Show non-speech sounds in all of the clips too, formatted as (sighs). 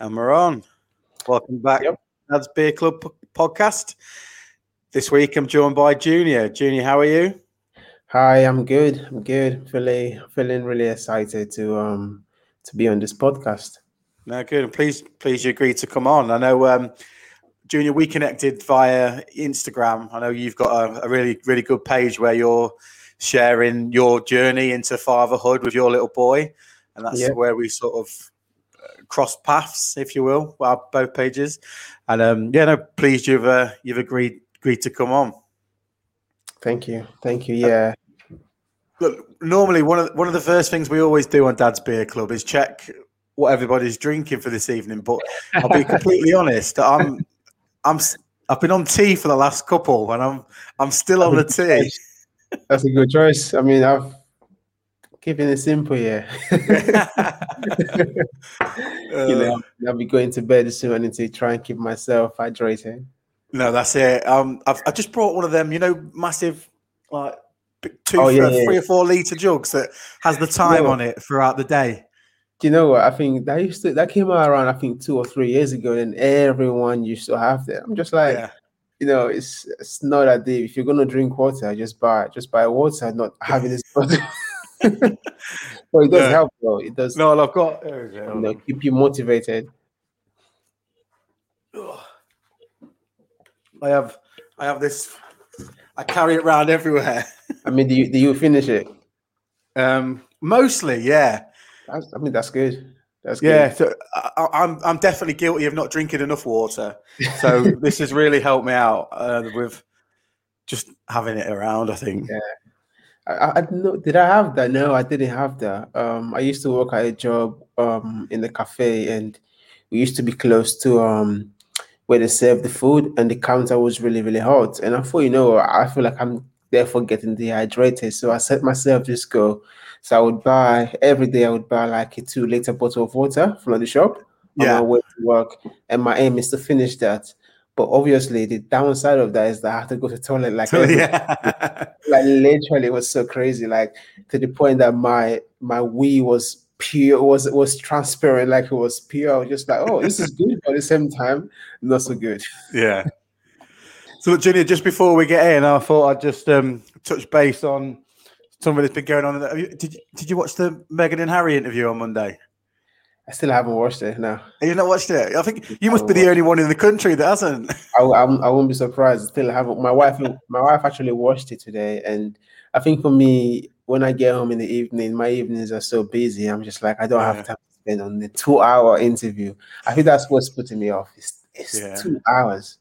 And we're on. Welcome back. Yep. Dad's Beer Club p- podcast. This week I'm joined by Junior. Junior, how are you? Hi, I'm good. I'm good. Feeling feeling really excited to um to be on this podcast. No, good. And please, please, you agreed to come on. I know, um, Junior, we connected via Instagram. I know you've got a, a really, really good page where you're sharing your journey into fatherhood with your little boy, and that's Yeah. where we sort of crossed paths, if you will, well, both pages. And um, yeah, no, pleased you've uh, you've agreed agreed to come on. Thank you. Thank you. Yeah. Look, normally one of one of the first things we always do on Dad's Beer Club is check what everybody's drinking for this evening. But I'll be (laughs) completely honest, I'm I'm I've been on tea for the last couple, and I'm I'm still on the (laughs) tea. That's a good choice. I mean, I've keeping it simple yeah. (laughs) you know, I'll be going to bed soon. I need to try and keep myself hydrated. no, that's it. Um, I've I just brought one of them, you know, massive like two, Oh, yeah, uh, yeah. three or four liter jugs that has the time on it throughout the day. Do you know what? I think that used to that came out around I think two or three years ago, and everyone used to have that. I'm just like, yeah, you know, it's it's not that deep. If you're gonna drink water, just buy just buy water, not having (laughs) this. (laughs) but it does Yeah. help though. It does no, I've got. There we go. you know, keep you motivated. I have I have this I carry it around everywhere. (laughs) I mean, do you do you finish it? Um mostly, yeah. That's, I mean, that's good. That's Yeah. good. So I- I'm I'm definitely guilty of not drinking enough water. So (laughs) this has really helped me out uh, with just having it around, I think. Yeah. I, I know. Did I have that? No, I didn't have that. Um, I used to work at a job um in the cafe, and we used to be close to um where they serve the food, and the counter was really really hot. And I thought, you know, I feel like I'm therefore getting dehydrated, so I set myself this goal. So I would buy every day. I would buy like a two liter bottle of water from the shop on Yeah. my way to work, and my aim is to finish that. But obviously, the downside of that is that I have to go to the toilet like So, yeah. like literally it was so crazy like to the point that my my wee was pure was was transparent like it was pure I was just like oh this is good but at the same time not so good yeah. So Junior, just before we get in, I thought I'd just um, touch base on something that's been going on. Did you, did you watch the Meghan and Harry interview on Monday? I still haven't watched it now Have you not watched it? I think you must be the only one in the country that hasn't. (laughs) I, I'm, I won't be surprised still haven't my wife my wife actually watched it today and I think for me when I get home in the evening my evenings are so busy I'm just like I don't Yeah. have time to spend on the two hour interview I think that's what's putting me off it's, it's Yeah. two hours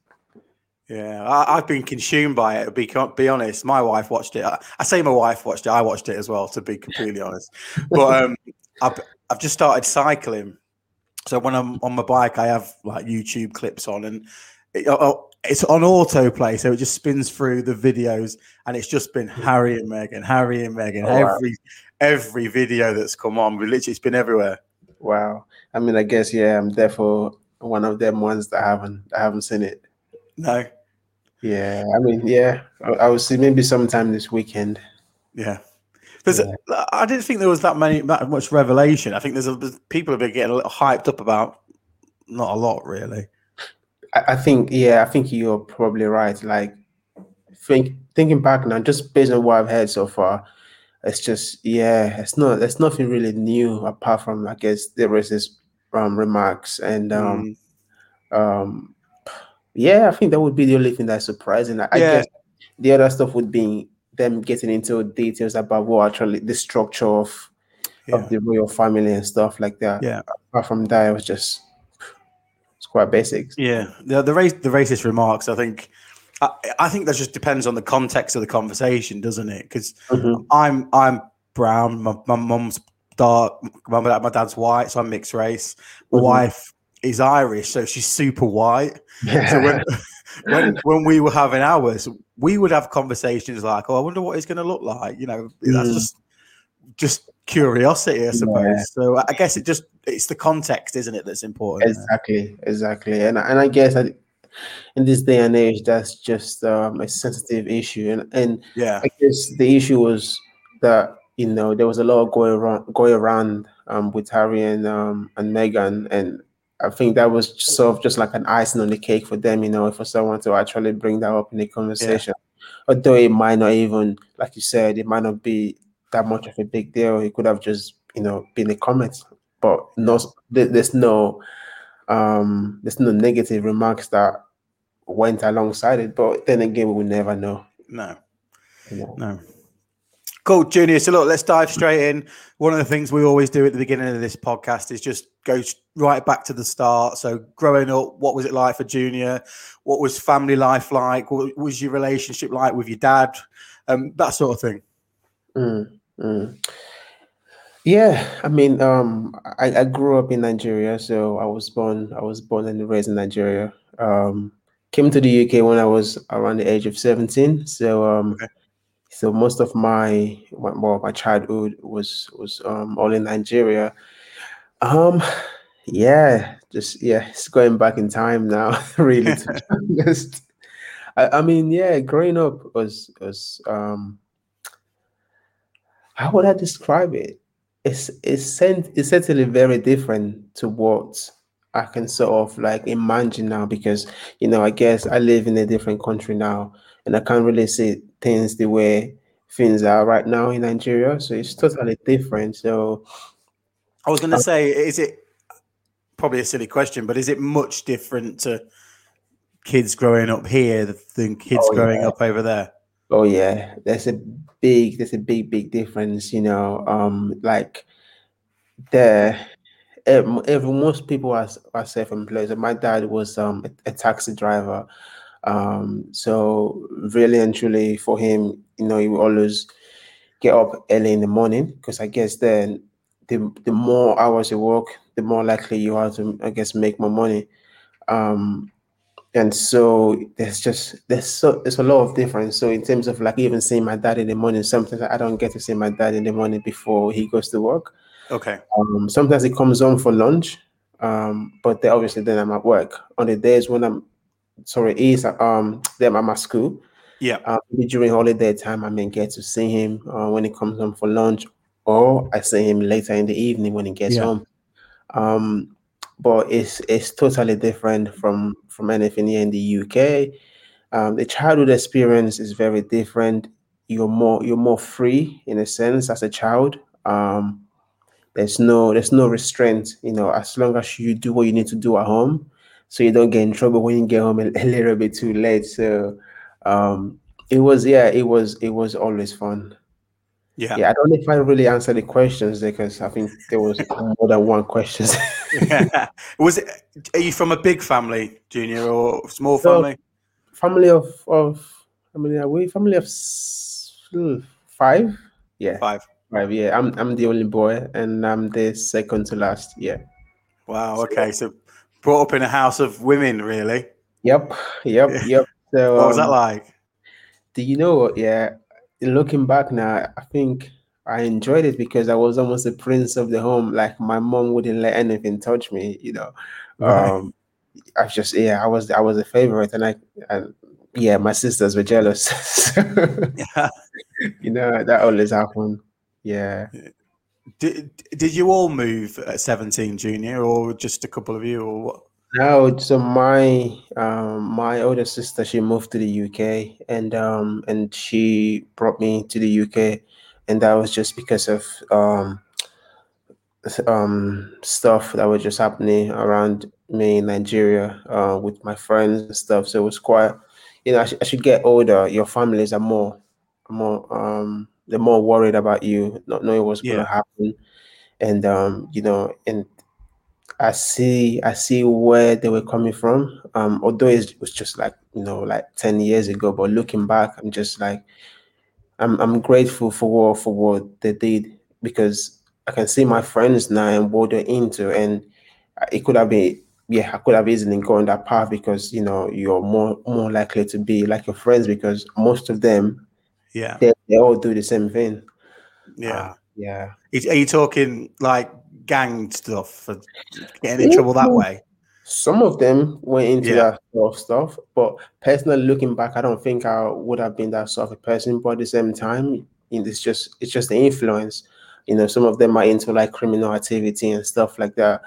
Yeah, I, I've been consumed by it. Be be honest, my wife watched it. I, I say my wife watched it. I watched it as well. To be completely honest, but um, (laughs) I've I've just started cycling. So when I'm on my bike, I have like YouTube clips on, and it, oh, oh it's on autoplay, so it just spins through the videos, and it's just been Harry and Meghan, Harry and Meghan. Oh, wow. every every video that's come on, we literally it's been everywhere. Wow. I mean, I guess yeah, I'm therefore one of them ones that haven't I haven't seen it. No, Yeah, I mean, yeah, I, I will see maybe sometime this weekend. Yeah. There's, Yeah. I didn't think there was that many that much revelation. I think there's, a, there's people have been getting a little hyped up about not a lot really. I, I think yeah, I think you're probably right. Like think thinking back now, just based on what I've heard so far, it's just yeah, it's not there's nothing really new apart from I guess the racist um remarks and um Mm, um yeah, I think that would be the only thing that's surprising. I, I guess the other stuff would be them getting into details about what actually the structure of yeah. of the royal family and stuff like that. Yeah. Apart from that, it was just it's quite basic. Yeah, the the, race, the racist remarks. I think, I, I think that just depends on the context of the conversation, doesn't it? Because Mhm. I'm I'm brown. My my mum's dark. My, my dad's white, so I'm mixed race. My Mhm. wife is Irish, so she's super white. So when, (laughs) (laughs) when when we were having ours, we would have conversations like, "Oh, I wonder what he's going to look like." You know, that's Mm. just just curiosity, I suppose. Yeah. So I guess it just it's the context, isn't it, that's important. exactly, exactly. And and I guess that in this day and age, that's just um, a sensitive issue. And and Yeah, I guess the issue was that you know there was a lot of going around going around um, with Harry and um, and Meghan, and I think that was sort of just like an icing on the cake for them, you know, for someone to actually bring that up in the conversation. Yeah. Although it might not even, like you said, it might not be that much of a big deal. It could have just, you know, been a comment, but no, there's no, um, there's no negative remarks that went alongside it. But then again, we will never know. No, no. Cool, Junior. So look, let's dive straight in. One of the things we always do at the beginning of this podcast is just go right back to the start. So growing up, what was it like for Junior? What was family life like? What was your relationship like with your dad? Um, that sort of thing. Mm, mm. Yeah, I mean, um, I, I, grew up in Nigeria, so I was born. I was born and raised in Nigeria. Um, came to the UK when I was around the age of seventeen. So um, okay so most of my well my childhood was was um all in Nigeria. Um yeah, just yeah, it's going back in time now, (laughs) really (laughs) honest. I, I mean, yeah, growing up was was um how would I describe it? It's it's it's certainly very different to what I can sort of like imagine now because you know I guess I live in a different country now and I can't really see things the way things are right now in Nigeria. So it's totally different. So I was going to um, say, is it probably a silly question, but is it much different to kids growing up here than kids oh, growing yeah. up over there? Oh yeah, there's a big, there's a big, big difference. You know, um, like there every most people are, are self-employed. So my dad was um, a, a, taxi driver, um, so really and truly for him, you know, he will always get up early in the morning because I guess then the the more hours you work, the more likely you are to, I guess, make more money. Um, and so there's just there's so there's a lot of difference. So in terms of like even seeing my dad in the morning, sometimes I don't get to see my dad in the morning before he goes to work. Okay. Um, sometimes he comes home for lunch, um, but then obviously then I'm at work. On the days when I'm sorry, he's um them at my school. Yeah. Um, during holiday time, I may get to see him uh, when he comes home for lunch, or I see him later in the evening when he gets yeah. home. Um, but it's it's totally different from from anything here in the UK. Um, the childhood experience is very different. You're more you're more free in a sense as a child. Um, there's no there's no restraint. You know, as long as you do what you need to do at home, so you don't get in trouble when you get home a, a little bit too late. So um, it was yeah, it was it was always fun. Yeah. yeah, I don't know if I really answered the questions because I think there was more than one question. yeah. (laughs) Was it? Are you from a big family, Junior, or small family? So, family of of I mean, are we family of five? Yeah, five. Five. Yeah, I'm I'm the only boy, and I'm the second to last. Yeah. Wow. Okay. So brought up in a house of women, really. Yep, yep, (laughs) yep. So, what was that um, like? Do you know? Yeah, looking back now, I think I enjoyed it because I was almost the prince of the home. Like my mom wouldn't let anything touch me. You know, right. um, I was just yeah, I was I was a favorite, and I and yeah, my sisters were jealous. (laughs) yeah. (laughs) You know that always happened. Yeah. Did did you all move at seventeen, junior, or just a couple of you, or what? No, so my um, my older sister she moved to the UK and um, and she brought me to the UK, and that was just because of um, um, stuff that was just happening around me in Nigeria uh, with my friends and stuff. So it was quite, you know, as, as you get older, your families are more more um they're more worried about you, not knowing what's yeah. going to happen, and um, you know, and I see, I see where they were coming from. Um, although it was just like you know, like ten years ago, but looking back, I'm just like, I'm, I'm grateful for what for what they did because I can see my friends now and what they're into, and it could have been yeah, I could have easily gone that path because you know you're more more likely to be like your friends because most of them yeah. They, they all do the same thing. Yeah. Uh, yeah. Are you talking like gang stuff for getting in trouble that way? Some of them went into yeah. that sort of stuff, but personally looking back, I don't think I would have been that sort of a person. But at the same time, it's just it's just the influence. You know, some of them are into like criminal activity and stuff like that.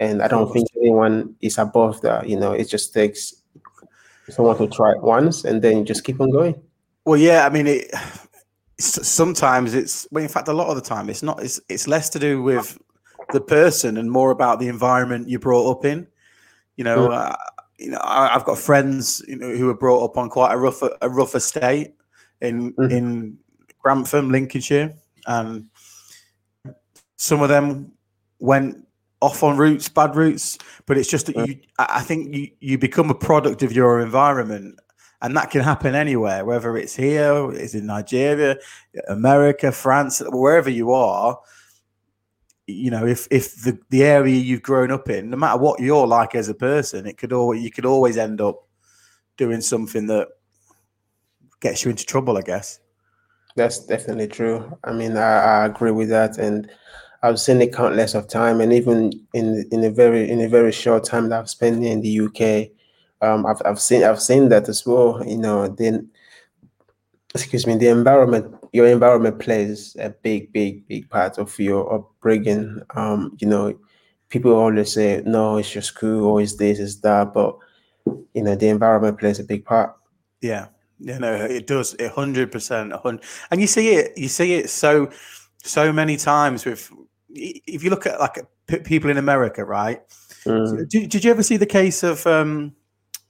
and I don't think anyone is above that. You know, it just takes someone to try it once, and then you just keep on going. Well, yeah, I mean, it, (sighs) sometimes it's well, in fact, a lot of the time, it's not. It's it's less to do with the person and more about the environment you brought up in. You know, mm. uh, you know, I, have got friends you know who were brought up on quite a rough a rough estate in mm. in Grantham, Lincolnshire, and some of them went off on routes, bad routes, but it's just that you. I think you you become a product of your environment, and that can happen anywhere, whether it's here, it's in Nigeria, America, France, wherever you are. You know, if if the the area you've grown up in, no matter what you're like as a person, it could always you could always end up doing something that gets you into trouble. I guess. That's definitely true. I mean, I, I agree with that, and I've seen it countless of time, and even in in a very in a very short time that I've spent in the UK, um, I've I've seen I've seen that as well. You know, then excuse me, the environment your environment plays a big big big part of your upbringing. Um, you know, people always say no, it's your school, or it's this, it's that, but you know, the environment plays a big part. Yeah, you know, it does, a hundred percent, and you see it, you see it so so many times with if you look at like people in America, right? Mm. Did, did, you ever see the case of um,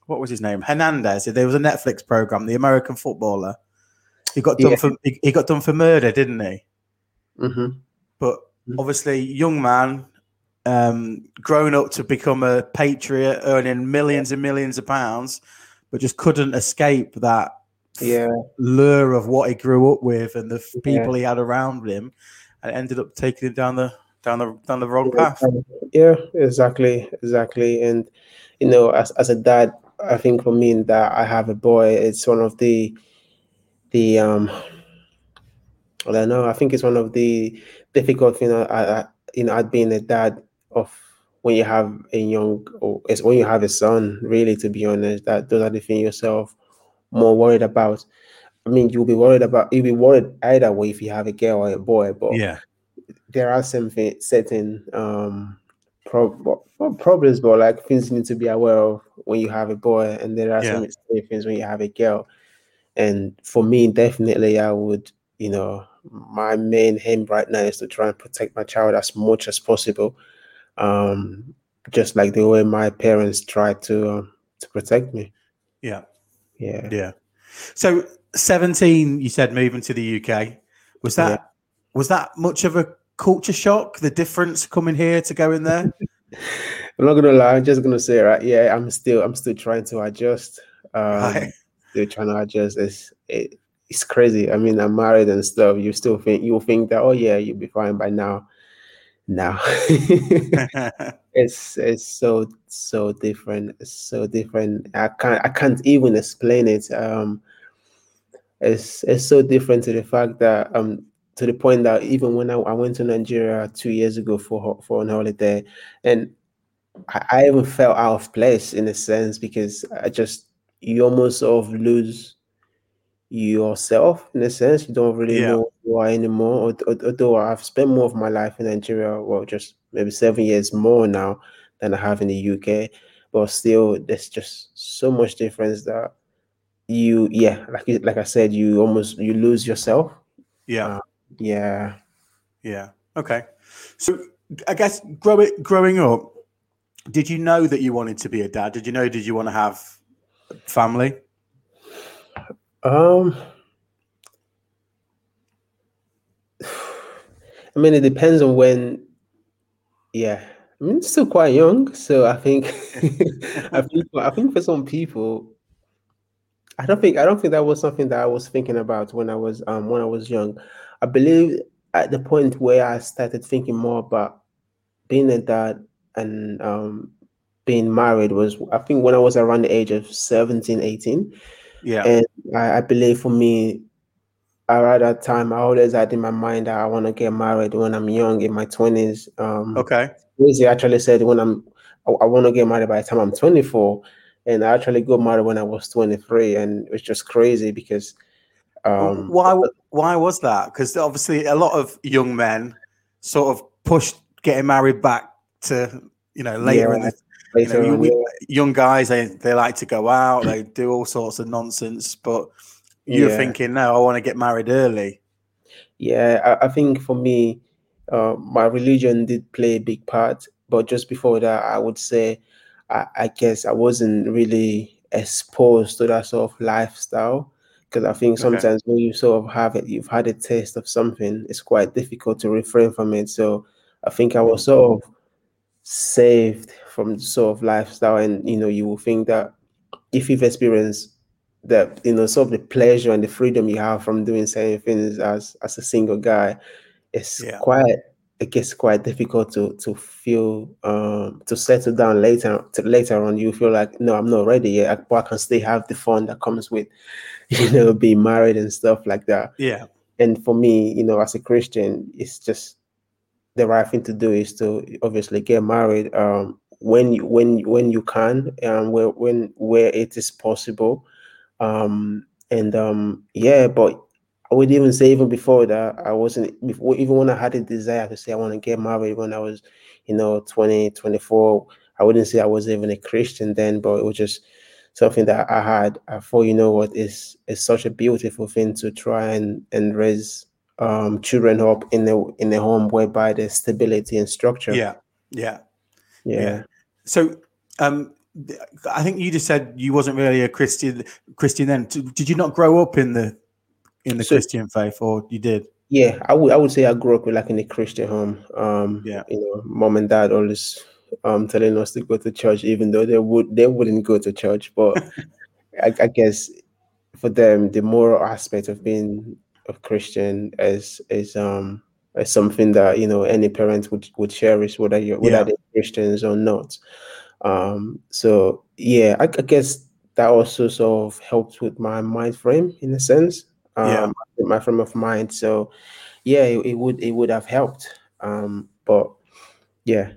what was his name? Hernandez. There was a Netflix program, the American footballer. He got done yeah. for he, he, got done for murder, didn't he? Mm-hmm. But mm-hmm. obviously, young man, um, grown up to become a patriot, earning millions and millions of pounds, but just couldn't escape that yeah. lure of what he grew up with and the people yeah. he had around him and ended up taking him down the down the down the wrong path. Yeah, exactly, exactly. And you know, as as a dad, I think for me that I have a boy, it's one of the the um I don't know. I think it's one of the difficult things. I, I you know, I'd being a dad of when you have a young or it's when you have a son. Really, to be honest, that those are the things yourself more worried about. I mean, you'll be worried about you'll be worried either way if you have a girl or a boy. But yeah, there are some certain um pro- problems, but like things you need to be aware of when you have a boy, and there are yeah. some things when you have a girl. And for me, definitely, I would, you know, my main aim right now is to try and protect my child as much as possible. Um, just like the way my parents tried to um, to protect me. Yeah, yeah, yeah. So 17, you said moving to the UK. Was that yeah. was that much of a culture shock? The difference coming here to going there? (laughs) I'm not gonna lie. I'm just gonna say right. Yeah, I'm still I'm still trying to adjust. Um, right. Still trying to adjust. It's it, it's crazy. I mean, I'm married and stuff. You still think you'll think that oh yeah, you'll be fine by now. Now (laughs) (laughs) it's it's so so different. It's so different. I can't I can't even explain it. Um, it's it's so different to the fact that um to the point that even when I, I went to Nigeria two years ago for for an holiday, and I, I even felt out of place in a sense because I just you almost sort of lose yourself in a sense. You don't really yeah. know who you are anymore. Although I've spent more of my life in Nigeria, well, just maybe seven years more now than I have in the UK, but still, there's just so much difference that you yeah like like i said you almost you lose yourself yeah uh, yeah yeah okay so i guess growing growing up did you know that you wanted to be a dad did you know did you want to have family um (sighs) i mean it depends on when yeah i mean still quite young so i think (laughs) i think i think for some people I don't think I don't think that was something that I was thinking about when I was um when I was young. I believe at the point where I started thinking more about being a dad and um being married was I think when I was around the age of 17, 18. Yeah. And I, I believe for me around that time I always had in my mind that I want to get married when I'm young in my 20s. Um okay. He actually said when I'm I, I want to get married by the time I'm 24 and I actually got married when I was 23, and it was just crazy because. Um, why? Why was that? Because obviously, a lot of young men sort of pushed getting married back to You know, later Yeah, in the you know, on, you- yeah. young guys they they like to go out, they do all sorts of nonsense, but you're Yeah. thinking, no, I want to get married early. Yeah, I, I think for me, uh, my religion did play a big part. But just before that, I would say, I, I guess I wasn't really exposed to that sort of lifestyle. Because I think Okay. sometimes when you sort of have it, you've had a taste of something, it's quite difficult to refrain from it. So I think I was sort of saved from the sort of lifestyle. And, you know, you will think that if you've experienced that you know sort of the pleasure and the freedom you have from doing certain things as as a single guy it's Yeah. quite it gets quite difficult to to feel um to settle down later to later on you feel like no i'm not ready yet I- but i can still have the fun that comes with (laughs) you know being married and stuff like that Yeah, and for me you know as a christian it's just the right thing to do is to obviously get married um when you when when you can um where when where it is possible. Um and um yeah but i would even say even before that i wasn't even when i had a desire to say i want to get married when i was you know 20 24 i wouldn't say i was even a christian then but it was just something that i had. I thought you know what is is such a beautiful thing to try and and raise um children up in the in the home whereby there's stability and structure yeah, yeah. yeah So, um, I think you just said you wasn't really a Christian. Christian then. Did you not grow up in the in the So- Christian faith, or you did? Yeah, I would I would say I grew up like in a Christian home. Um, Yeah. you know, mom and dad always um telling us to go to church, even though they would they wouldn't go to church. But (laughs) I, I guess for them, the moral aspect of being a Christian is is um is something that you know any parent would would cherish, whether you whether Yeah. they're Christians or not. Um, so yeah, I, I guess that also sort of helped with my mind frame in a sense. Um, Yeah. my frame of mind. So yeah, it, it would it would have helped. Um, but yeah,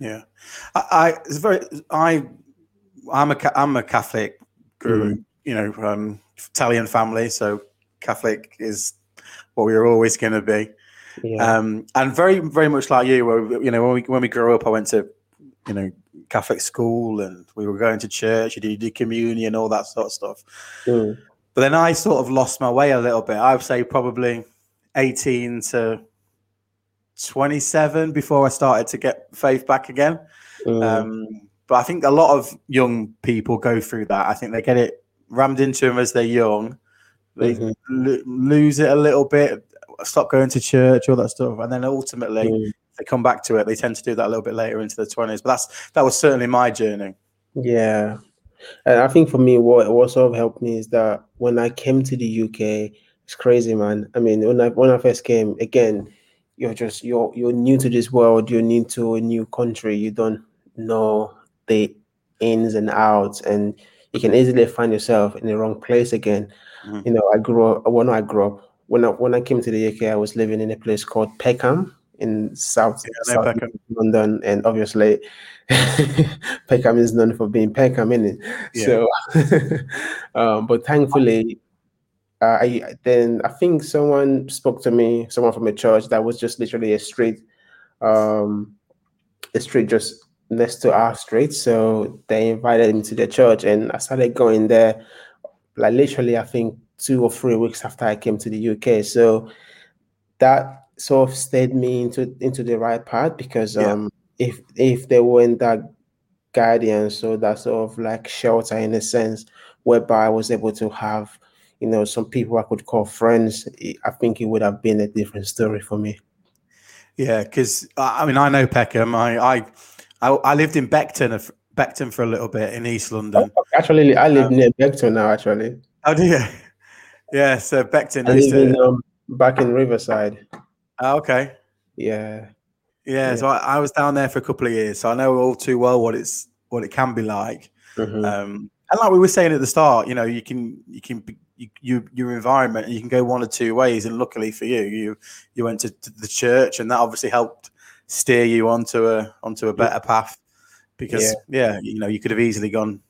Yeah, I, I it's very I I'm a I'm a Catholic, grew you know um, Italian family, so Catholic is what we were always going to be, yeah, um, and very very much like you. Where, you know when we when we grew up, I went to you know Catholic school, and we were going to church. You did, you did communion, all that sort of stuff. Mm, But then I sort of lost my way a little bit. I would say probably 18 to 27 before I started to get faith back again. mm, Um, but I think a lot of young people go through that. I think they get it rammed into them as they're young. They mhm, lo- lose it a little bit, stop going to church, all that stuff, and then ultimately mm. they come back to it. They tend to do that a little bit later into the twenties. But that's that was certainly my journey. yeah. And I think for me, what what sort of helped me is that when I came to the UK, it's crazy, man. I mean, when I when I first came, again, you're just you're you're new to this world. You're new to a new country. You don't know the ins and outs, and you can easily find yourself in the wrong place again. Mhm. You know, I grew up when I grew up when I when I came to the UK, I was living in a place called Peckham in South Yeah, South Peckham. London, and obviously (laughs) Peckham is known for being Peckham, is Yeah. So, (laughs) um, but thankfully, uh, I then I think someone spoke to me, someone from a church that was just literally a street, um, a street just next to our street. So they invited me to their church, and I started going there. Like literally, I think two or three weeks after I came to the UK. So that sort of steered me into into the right path because Yeah. um, if if there weren't that guidance or that sort of like shelter in a sense, whereby I was able to have you know some people I could call friends, I think it would have been a different story for me. Yeah, because I I mean I know Peckham. I I I, I lived in Beckton, Beckton for a little bit in East London. Actually, I live Um, near Beckton now. Actually, Oh, do you? (laughs) Yeah, so Beckton I live in to. um, back in Riverside. Oh, okay. Yeah, Yeah, Yeah. so I, I was down there for a couple of years, so I know all too well what it's what it can be like. mhm, Um, and like we were saying at the start, you know, you can you can be, you, you your environment, you can go one or two ways. And luckily for you, you you went to, to the church, and that obviously helped steer you onto a onto a better path. Because yeah, you know, you could have easily gone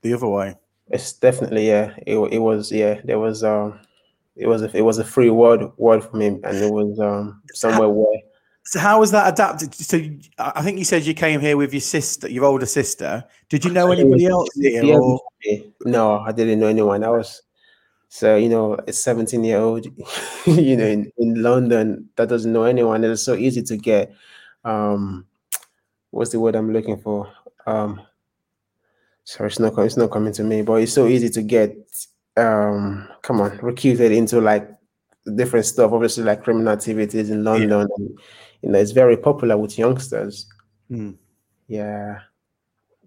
the other way. it's definitely yeah. It, it was yeah. There was um, it was a, it was a free word word for me, and it was um somewhere where So how was that adapted? So I think you said you came here with your sister, your older sister. Did you know anybody else here? Or? No, I didn't know anyone else. So you know, a 17 year old, (laughs) you know, in, in London that doesn't know anyone. It's so easy to get. Um, what's the word I'm looking for? Um, sorry, it's not it's not coming to me, but it's so easy to get. Um, come on, recruited into like different stuff. Obviously, like criminal activities in London. And, you know, it's very popular with youngsters. Hmm. Yeah.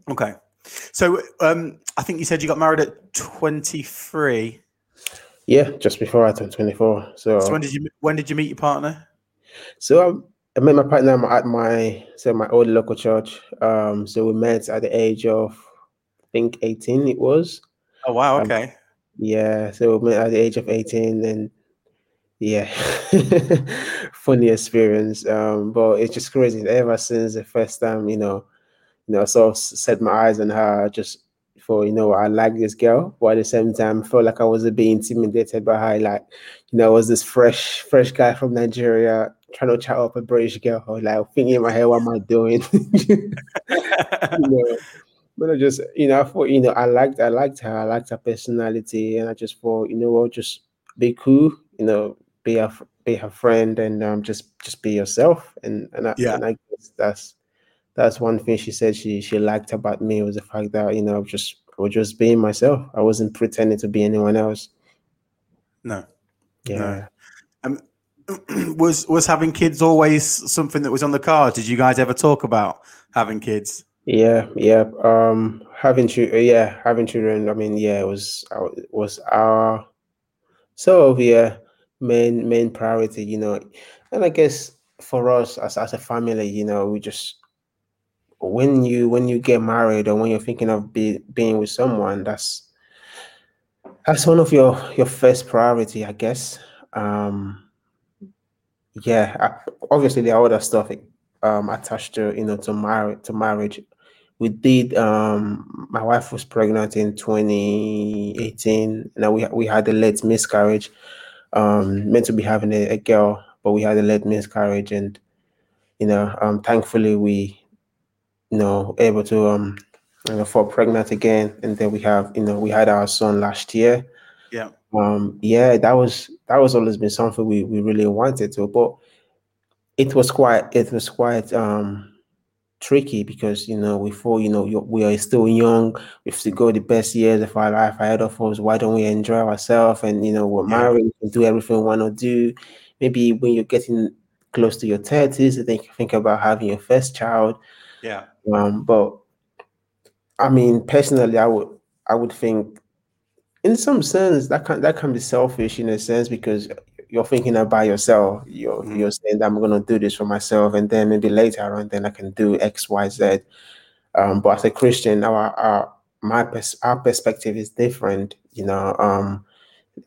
Okay. So um, I think you said you got married at 23. Yeah, just before I turned 24. So, So when did you when did you meet your partner? so um, I met my partner at my so my old local church. Um, so we met at the age of I think 18 it was. Oh wow, Um, okay. Yeah, so we met at the age of 18 and yeah, (laughs) funny experience. Um, but it's just crazy. Ever since the first time, you know, you know, I sort of set my eyes on her just for, you know, I like this girl, but at the same time, I felt like I was a bit intimidated by her. Like, you know, I was this fresh, fresh guy from Nigeria trying to chat up a British girl. Like thinking in my head, what am I doing? (laughs) you know, but I just, you know, I thought, you know, I liked, I liked her, I liked her personality, and I just thought, you know what, just be cool, you know, be her, be her friend, and um, just, just be yourself, and and I, Yeah. and I guess that's that's one thing she said she she liked about me was the fact that you know, just I was just being myself. I wasn't pretending to be anyone else. no. Yeah. Um, (clears throat) was was having kids always something that was on the cards? Did you guys ever talk about having kids? Yeah, yeah. Um, having children, yeah, having children. I mean, yeah, it was our- it was our sort of yeah main main priority, you know. And I guess for us as as a family, you know, we just when you when you get married or when you're thinking of be, being with someone, that's that's one of your your first priority, I guess. Um, yeah, I- obviously there are other stuff um attached to you know to marriage to marriage. We did um my wife was pregnant in 2018 and we we had a late miscarriage. Um meant to be having a, a girl, but we had a late miscarriage and you know um thankfully we you know able to um you know, fall pregnant again. And then we have you know we had our son last year. Yeah. um yeah that was that was always been something we, we really wanted to but it was quite it was quite um tricky because you know we thought you know we are still young. We have to go the best years of our life ahead of us. Why don't we enjoy ourselves? And you know we're Yeah. married. We do everything we want to do. Maybe when you're getting close to your 30s you think think about having your first child Yeah. um but i mean personally i would i would think in some sense that can that can be selfish in a sense because you're thinking about yourself you're Mhm. you're saying that i'm going to do this for myself and then maybe later on then i can do x y z um but as a christian our, our my pers- our perspective is different you know um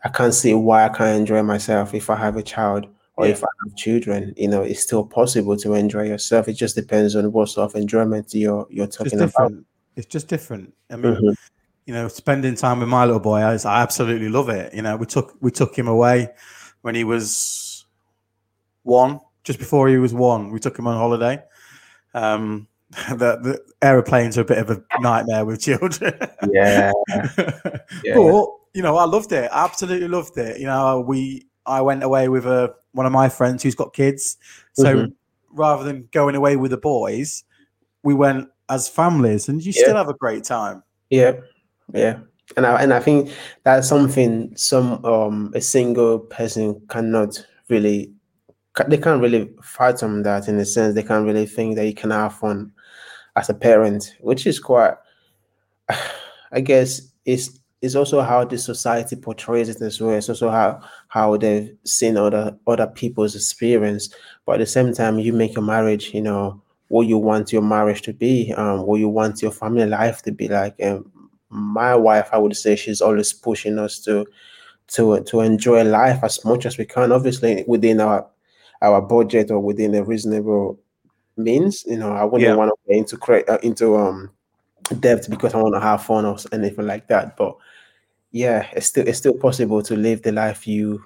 i can't see why i can't enjoy myself if i have a child or Yeah. if i have children you know it's still possible to enjoy yourself it just depends on what sort of enjoyment you're you're talking about. It's just different. I mean, Mhm. you know, spending time with my little boy, I, I absolutely love it. You know, we took we took him away when he was one, just before he was one. We took him on holiday. Um, (laughs) the, the aeroplanes are a bit of a nightmare with children. yeah (laughs) yeah But you know, I loved it. Absolutely loved it. You know, we I went away with a one of my friends who's got kids. So Mhm. rather than going away with the boys, we went as families, and you Yeah. still have a great time. Yeah, yeah, and I and I think that's something some um a single person cannot really they can't really fathom that in a sense they can't really think that you can have fun as a parent, which is quite (sighs) I guess it's it's also how the society portrays it as well. It's also how how they've seen other other people's experience. But at the same time, you make your marriage, you know, what you want your marriage to be, um, what you want your family life to be like. And my wife, I would say, she's always pushing us to to to enjoy life as much as we can. Obviously, within our our budget or within a reasonable means. You know, I wouldn't Yeah. want to get into cre- uh, into um debt because I want to have fun or anything like that. But yeah, it's still it's still possible to live the life you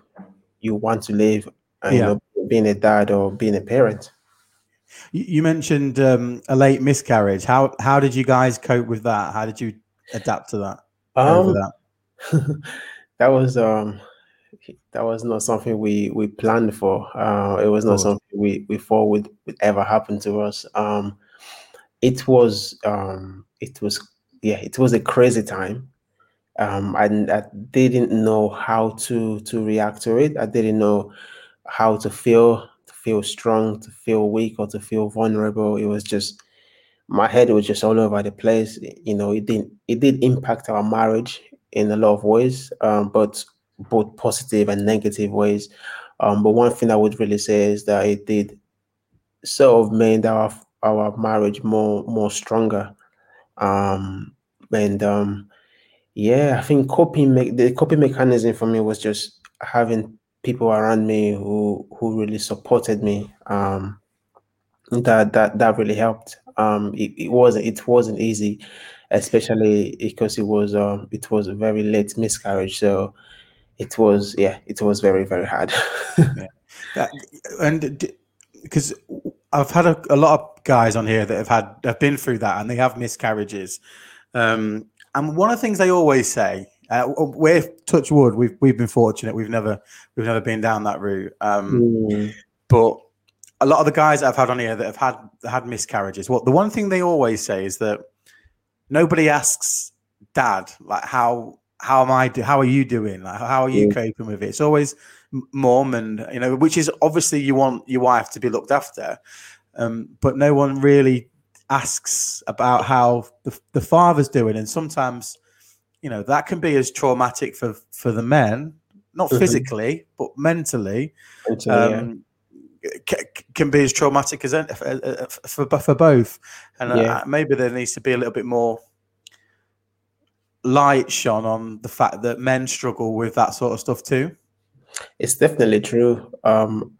you want to live. And, Yeah. You know, being a dad or being a parent. You, you mentioned um, a late miscarriage. How how did you guys cope with that? How did you adapt to that? Um, that? (laughs) that was um that was not something we we planned for. Uh, it was not something we we thought would, would ever happen to us. Um, it was um, it was yeah, it was a crazy time. Um, I, I didn't know how to to react to it. I didn't know how to feel, to feel strong, to feel weak, or to feel vulnerable. It was just my head was just all over the place. You know, it didn't it did impact our marriage in a lot of ways, um, but both positive and negative ways. Um, but one thing I would really say is that it did sort of made our our marriage more more stronger. Um, and um, yeah, I think coping me- the coping mechanism for me was just having people around me who who really supported me. Um, that that that really helped. Um, it, it wasn't it wasn't easy, especially because it was um it was a very late miscarriage. So it was yeah it was very very hard (laughs) yeah. and because i've had a, a, lot of guys on here that have had have been through that and they have miscarriages um, and one of the things they always say uh, we're touch wood we've we've been fortunate we've never we've never been down that route um, mm. but a lot of the guys that i've had on here that have had had miscarriages well the one thing they always say is that nobody asks dad like how how am I? Do, how are you doing? Like, how are you yeah. coping with it? It's always mom, and you know, which is obviously you want your wife to be looked after, um, but no one really asks about how the, the father's doing, and sometimes, you know, that can be as traumatic for for the men, not mm-hmm. physically but mentally. mentally um, yeah. c- can be as traumatic as for, for, for both, and yeah. uh, maybe there needs to be a little bit more light shone on the fact that men struggle with that sort of stuff too? It's definitely true. Um,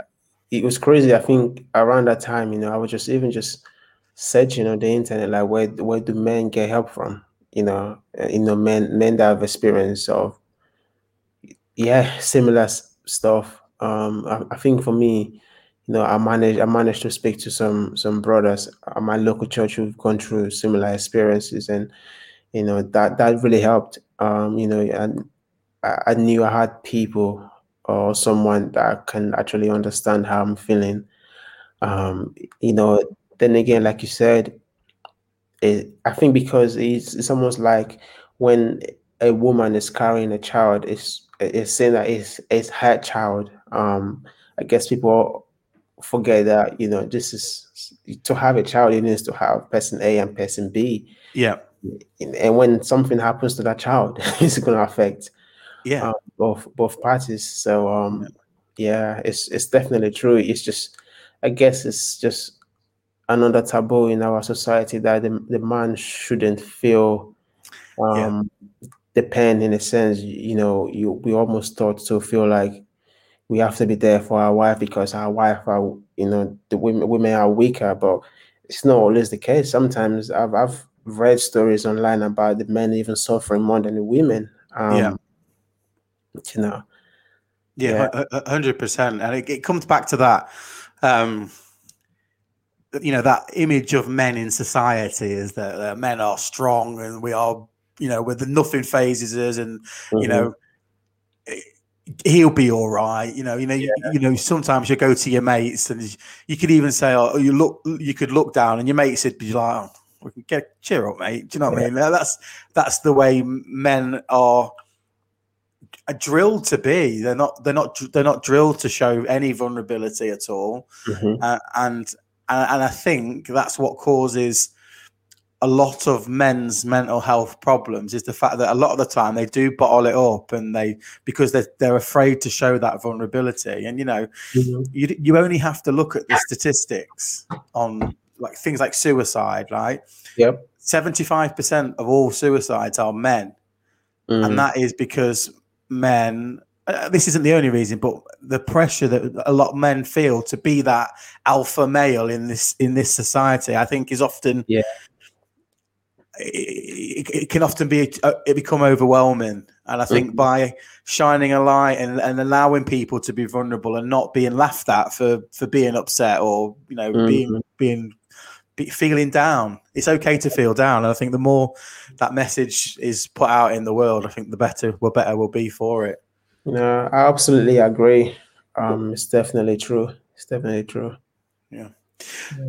it was crazy. I think around that time, you know, I was just even just searching on the internet, like where where do men get help from? You know, uh, you know, men men that have experience of yeah, similar stuff. Um, I, I think for me, you know, I managed I managed to speak to some some brothers at my local church who've gone through similar experiences, and you know that that really helped um you know and I, I knew i had people or someone that can actually understand how i'm feeling. Um you know then again like you said it, i think because it's, it's almost like when a woman is carrying a child it's it's saying that it's it's her child. Um i guess people forget that you know this is to have a child it needs to have person a and person b. Yeah. And when something happens to that child, (laughs) it's going to affect yeah um, both both parties. So um, yeah, it's it's definitely true. It's just, I guess, it's just another taboo in our society that the, the man shouldn't feel um yeah. the pain in a sense. You know, you we almost thought to feel like we have to be there for our wife because our wife are you know the women women are weaker, but it's not always the case. Sometimes I've I've read stories online about the men even suffering more than the women. Um, yeah. You know. Yeah, hundred percent, and it, it, comes back to that. Um, you know that image of men in society is that uh, men are strong and we are, you know, with the nothing phases us, and mm-hmm. you know, he'll be all right. You know, you know, yeah. you, you, know. Sometimes you go to your mates, and you could even say, "Oh, you look." You could look down, and your mates would be like, oh, we can get cheer up, mate. Do you know what yeah. I mean? That's that's the way men are, are drilled to be. They're not. They're not. They're not drilled to show any vulnerability at all. Mm-hmm. Uh, and, and and I think that's what causes a lot of men's mental health problems is the fact that a lot of the time they do bottle it up and they because they're, they're afraid to show that vulnerability and you know mm-hmm. you, you only have to look at the statistics on like things like suicide, right? Yep. 75% of all suicides are men. Mm. And that is because men, uh, this isn't the only reason, but the pressure that a lot of men feel to be that alpha male in this in this society, I think, is often yeah. It, it, can often be uh, it become overwhelming And I think mm-hmm. by shining a light and, and allowing people to be vulnerable and not being laughed at for for being upset or you know mm-hmm. being being be feeling down, it's okay to feel down. And I think the more that message is put out in the world, I think the better, well, better will be for it. No, I absolutely agree. Um, it's definitely true. It's definitely true. Yeah.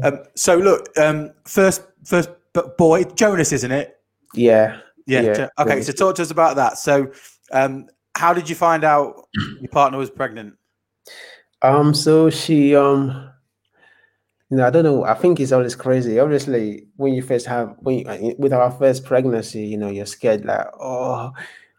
Um, so look, um, first, first boy, Jonas, isn't it? Yeah. Yeah. yeah. Okay. So talk to us about that. So, um, how did you find out your partner was pregnant? Um. So she um. You know, I don't know. I think it's always crazy. Obviously, when you first have when you, uh, with our first pregnancy, you know, you're scared like, oh,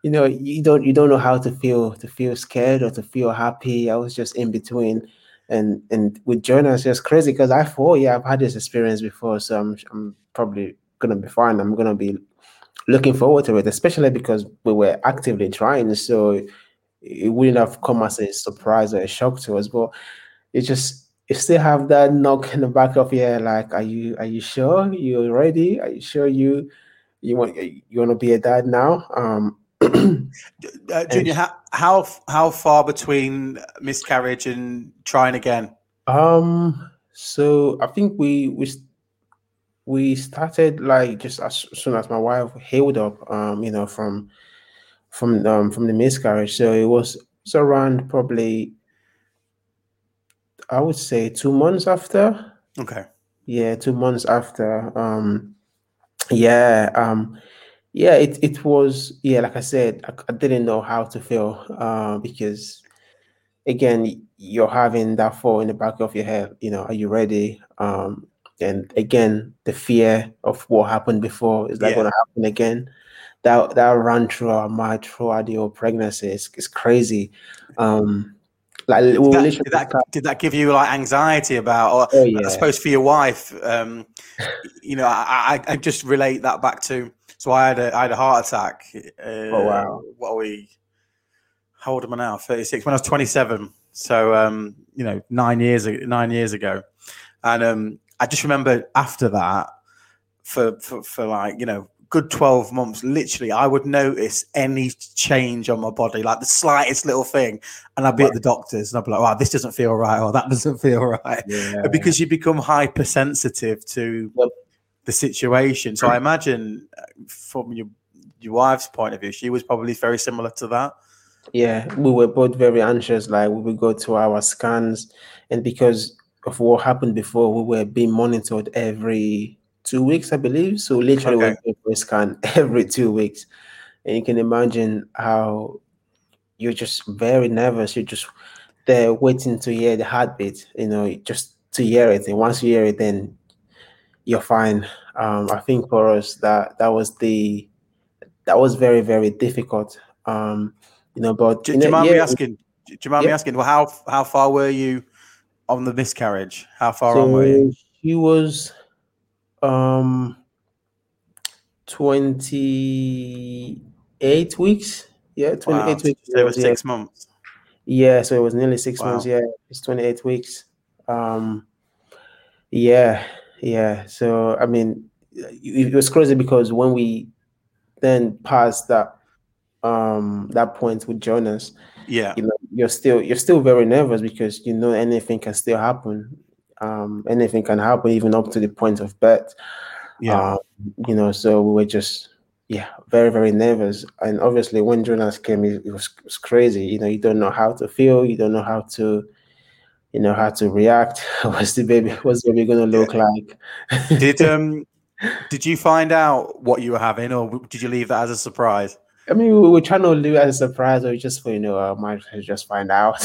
you know, you don't you don't know how to feel to feel scared or to feel happy. I was just in between and and with Jonas, it's just crazy because I thought, yeah, I've had this experience before, so I'm I'm probably gonna be fine. I'm gonna be looking forward to it, especially because we were actively trying, so it wouldn't have come as a surprise or a shock to us. But it just you still have that knock in the back of your head, like, are you are you sure you're ready? Are you sure you you want you want to be a dad now? Um, (clears throat) uh, Junior, how, how how far between miscarriage and trying again? Um, so I think we we we started like just as soon as my wife healed up, um, you know, from from um from the miscarriage. So it was it's around probably I would say two months after. Okay. Yeah, two months after. Um yeah, um yeah, it it was yeah, like I said, I, I didn't know how to feel uh, because again, you're having that thought in the back of your head. You know, are you ready? Um, and again, the fear of what happened before is that yeah. going to happen again? That that ran through our mind throughout the whole pregnancy. It's, it's crazy. Um, like did that, did that, did that, give you like anxiety about or oh, yeah. i suppose for your wife um you know I, I, I just relate that back to so I had a I had a heart attack. Uh, oh wow! What are we? How old am I now? Thirty six. When I was twenty seven. So um, you know, nine years nine years ago, and um, I just remember after that, for, for for like you know good 12 months literally i would notice any change on my body like the slightest little thing and i'd be right. at the doctors and i'd be like wow this doesn't feel right or that doesn't (laughs) feel right yeah. because you become hypersensitive to yep the situation. So I imagine uh, from your your wife's point of view, she was probably very similar to that. Yeah, we were both very anxious. Like we would go to our scans, and because of what happened before, we were being monitored every two weeks, I believe. So literally, okay. we go for a scan (laughs) every two weeks, and you can imagine how you're just very nervous. You're just there waiting to hear the heartbeat. You know, just to hear it, and once you hear it, then you're fine. Um, I think for us that that was the that was very very difficult. Um, you know, but do, do you mind yeah, me asking? Do you mind yeah. me asking? Well, how how far were you on the miscarriage? How far so on were you? She was um 28 weeks. Yeah, 28 wow. weeks. So it was six yeah. months. Yeah, so it was nearly six wow. months. Yeah, it's 28 weeks. Um, yeah, yeah. So I mean, it was crazy because when we then passed that um that point with Jonas, yeah, you know, you're still you're still very nervous because you know anything can still happen. Um, anything can happen even up to the point of birth. Yeah, um, you know, so we were just yeah, very very nervous. And obviously, when Jonas came, it, it was, it was crazy. You know, you don't know how to feel, you don't know how to you know how to react. (laughs) What's the baby what's the baby gonna look like? Did (laughs) um did you find out what you were having or did you leave that as a surprise? I mean we were trying to leave it as a surprise or just for you know i might just find out (laughs)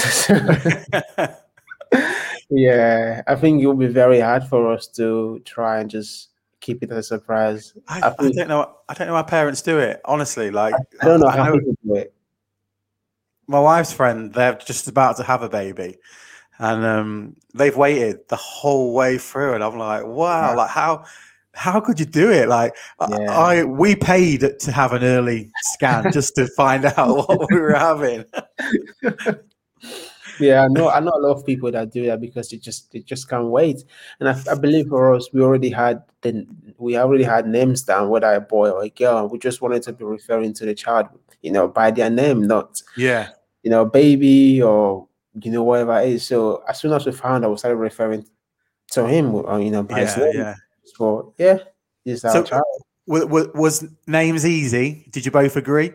yeah i think it will be very hard for us to try and just keep it as a surprise i, I, I don't know i don't know how parents do it honestly like i, don't know I, how people do it my wife's friend they're just about to have a baby and um, they've waited the whole way through, and I'm like, wow, yeah. like how how could you do it? Like yeah. I, we paid to have an early scan just to find out (laughs) what we were having. (laughs) yeah, I know. I know a lot of people that do that because they just they just can't wait. And I, I believe for us, we already had the we already had names down, whether a boy or a girl. We just wanted to be referring to the child, you know, by their name, not yeah, you know, baby or you know whatever it is. So as soon as we found out, we started referring to him, or, uh, you know, by his yeah, name. yeah. So yeah, our So- child. Was, was names easy? Did you both agree?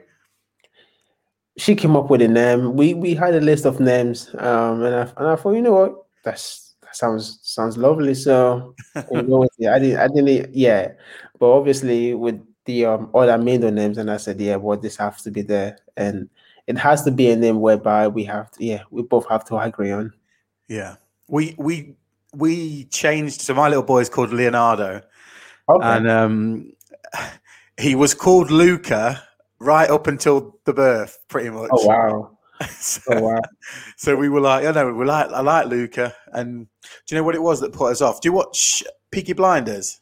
She came up with a name. We we had a list of names, um, and I and I thought, you know what, that's that sounds sounds lovely. So (laughs) with it. I didn't I didn't yeah, but obviously with the um other middle names, and I said, yeah, well, this has to be there, and it has to be a name whereby we have to, yeah, we both have to agree on. Yeah, we we we changed. So my little boy is called Leonardo, Okay. and um, (laughs) he was called Luca right up until the birth, pretty much. oh wow. (laughs) so, Oh wow. so we were like, I know, we like, I like Luca, and do you know what it was that put us off? Do you watch Peaky Blinders?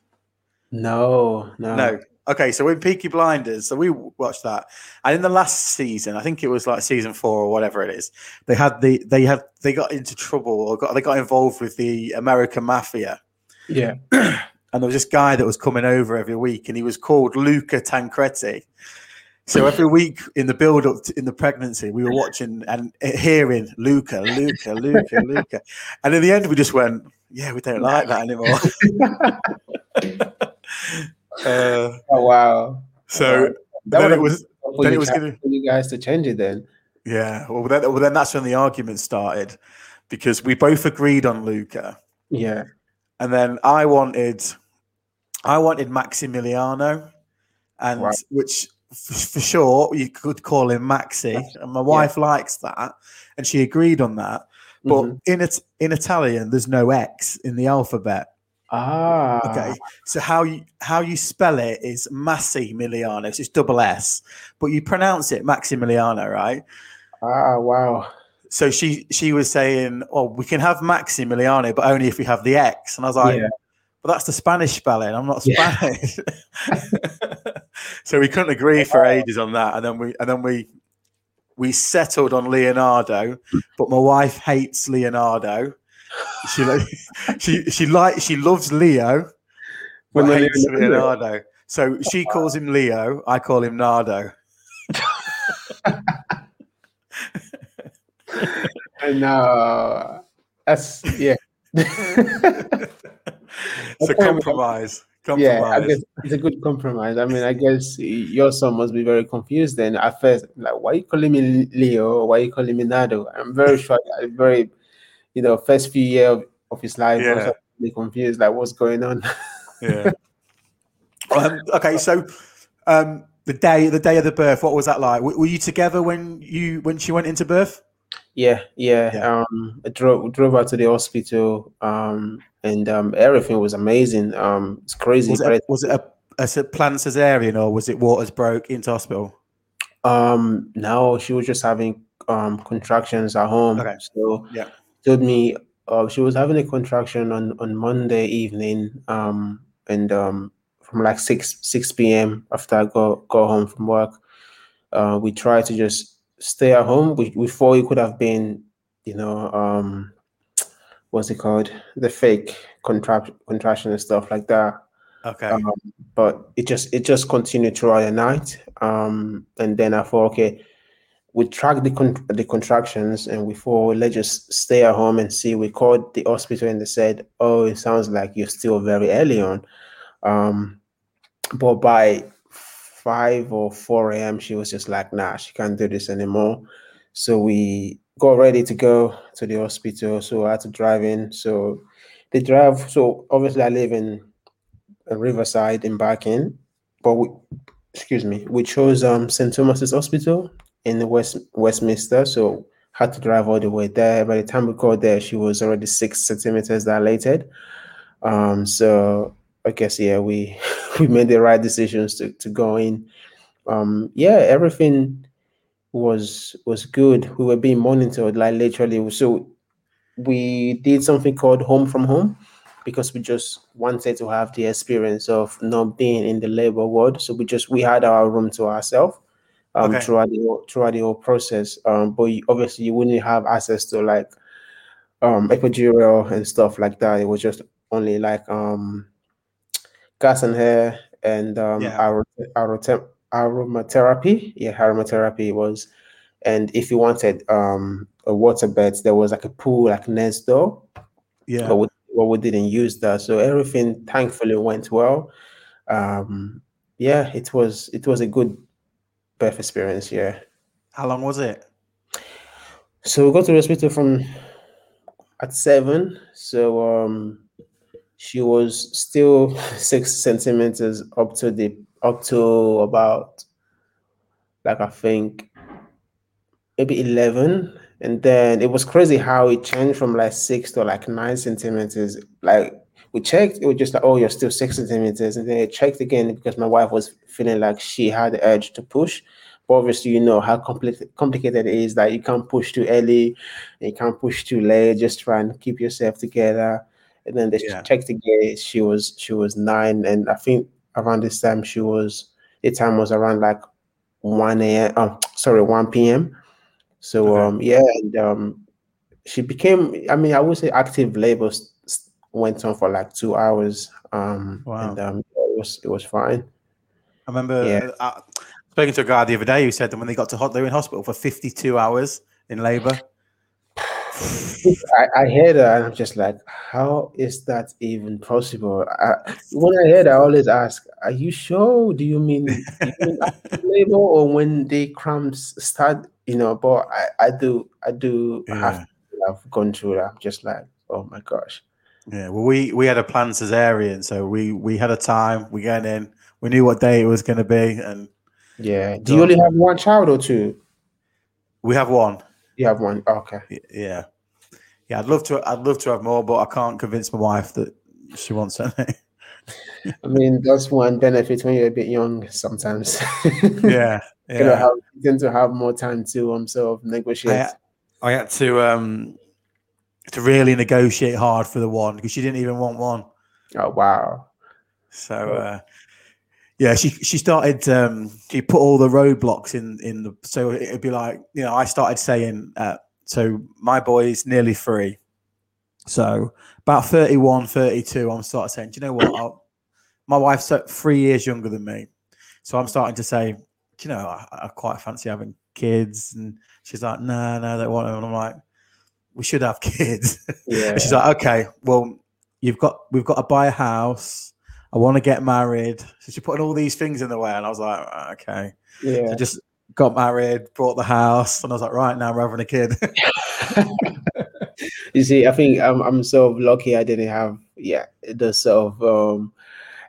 No, no. No. Okay, so we're in Peaky Blinders, so we watched that, and in the last season, I think it was like season four or whatever it is, they had the they had they got into trouble or got they got involved with the American mafia, Yeah. (clears throat) and there was this guy that was coming over every week, and he was called Luca Tancredi. So every week in the build up to, in the pregnancy, we were watching and hearing Luca, Luca, Luca, (laughs) Luca, and in the end, we just went, "Yeah, we don't like that anymore." (laughs) uh, Oh wow. so That then it was then it was guys- gonna- for you guys to change it then. yeah. Well, then, well, then that's when the argument started because we both agreed on Luca, Yeah. and then I wanted, I wanted Maximiliano, and Right. which f- for sure you could call him Maxi, and my wife likes that, and she agreed on that. But Mhm. in it in Italian, there's no X in the alphabet. Ah. Okay, so how you how you spell it is Massimiliano, so it's double S, but you pronounce it Maximiliano, right? Ah, wow. So she she was saying, "Oh, we can have Maximiliano, but only if we have the X." And I was like, Yeah. "But that's the Spanish spelling. I'm not Yeah. (laughs) Spanish." (laughs) so we couldn't agree for ages on that, and then we and then we we settled on Leonardo, but my wife hates Leonardo. She (laughs) she she like she loves Leo, but hates Leonardo. So she calls him Leo. I call him Nardo. (laughs) And uh that's yeah. It's a Okay, compromise. yeah, I guess it's a good compromise. I mean, I guess your son must be very confused then at first. Like, why are you calling me Leo? Why are you calling me Nardo? I'm very sure very, you know, first few years of, of his life Yeah. was really confused, like what's going on. (laughs) yeah. um, okay, so um, the day the day of the birth, what was that like? W- were you together when you when she went into birth? Yeah, yeah. Yeah. Um, I drove drove her to the hospital. Um, and um, everything was amazing. Um, it's crazy. Was it a, was it a, a planned cesarean or was it waters broke into hospital? um, no, she was just having um contractions at home. Okay. So Yeah. told me uh, she was having a contraction on on Monday evening. Um, and um, from like six six p.m. after I go go home from work, uh, we tried to just stay at home. We we thought it could have been, you know, um, what's it called, the fake contract contraction and stuff like that. Okay. Um, but it just it just continued throughout the night. Um, and then I thought, okay, we tracked the con- the contractions, and we thought let's just stay at home and see. We called the hospital, and they said, "Oh, it sounds like you're still very early on." Um, but by five or four a.m., she was just like, "Nah, she can't do this anymore." So we got ready to go to the hospital. So I had to drive in. So the drive. So obviously, I live in Riverside in Barking, but we, excuse me, we chose um St Thomas's Hospital in the West Westminster. So had to drive all the way there. By the time we got there, she was already six centimeters dilated. Um, so I guess yeah, we (laughs) we made the right decisions to to go in. Um, yeah, everything was was good. We were being monitored, like literally. So we did something called home from home because we just wanted to have the experience of not being in the labor ward. So we just we had our room to ourselves. um Okay. throughout the whole, throughout the whole process. Um, but you, obviously you wouldn't have access to like um epidural and stuff like that. It was just only like um gas and air and um Yeah. aro- arote- aromatherapy. Yeah, aromatherapy was. And if you wanted um a water bed, there was like a pool like next door Yeah. but we, well, we didn't use that. So everything thankfully went well. Um, yeah, it was it was a good birth experience. Yeah. How long was it? So we got to the hospital from at seven. So um, she was still (laughs) six centimeters up to the up to about like I think maybe eleven. And then it was crazy how it changed from like six to like nine centimeters. Like we checked, it was just like, oh, you're still six centimeters. And then it checked again because my wife was feeling like she had the urge to push. But obviously, you know how compli- complicated it is that you can't push too early, you can't push too late. Just try and keep yourself together. And then they Yeah. checked again. She was she was nine, and I think around this time she was the time was around like one a.m. Oh, sorry, one p.m. So Okay. um yeah, and um she became. I mean, I would say active labor went on for like two hours. Um Wow. and um it was it was fine. I remember Yeah. uh, speaking to a guy the other day who said that when they got to hot, they were in hospital for 52 hours in labour. I, I heard that and I'm just like, how is that even possible? I, when I heard, I always ask, "Are you sure? Do you mean, do you mean (laughs) labor or when the cramps start?" You know, but I, I do I do have Yeah. to have gone through that. I'm just like, oh my gosh. Yeah, well, we we had a planned cesarean, so we we had a time. We got in. We knew what day it was going to be, and Yeah. Do you only have one child or two? we have one. You have one. Okay. Yeah, yeah. I'd love to. I'd love to have more, but I can't convince my wife that she wants any. I mean, that's one benefit when you're a bit young. Sometimes. (laughs) yeah, you know, yeah. have, you tend to have more time to um sort of negotiate. I, I had to um to really negotiate hard for the one because she didn't even want one. oh wow. So uh, yeah, she she started. Um, she put all the roadblocks in in the. So it'd be like you know, I started saying. Uh, so my boy's nearly three. So about 31, 32, I'm starting saying, do you know what? I'll, my wife's three years younger than me, so I'm starting to say, do you know, I, I quite fancy having kids, and she's like, no, no, they want them, and I'm like, we should have kids. Yeah. She's like, okay, well, you've got we've got to buy a house. I want to get married. So she put all these things in the way, and I was like, "Ah, okay. yeah. So just got married, bought the house, and I was like, right now we're having a kid. (laughs) you see, I think I'm I'm of lucky I didn't have yeah the sort of um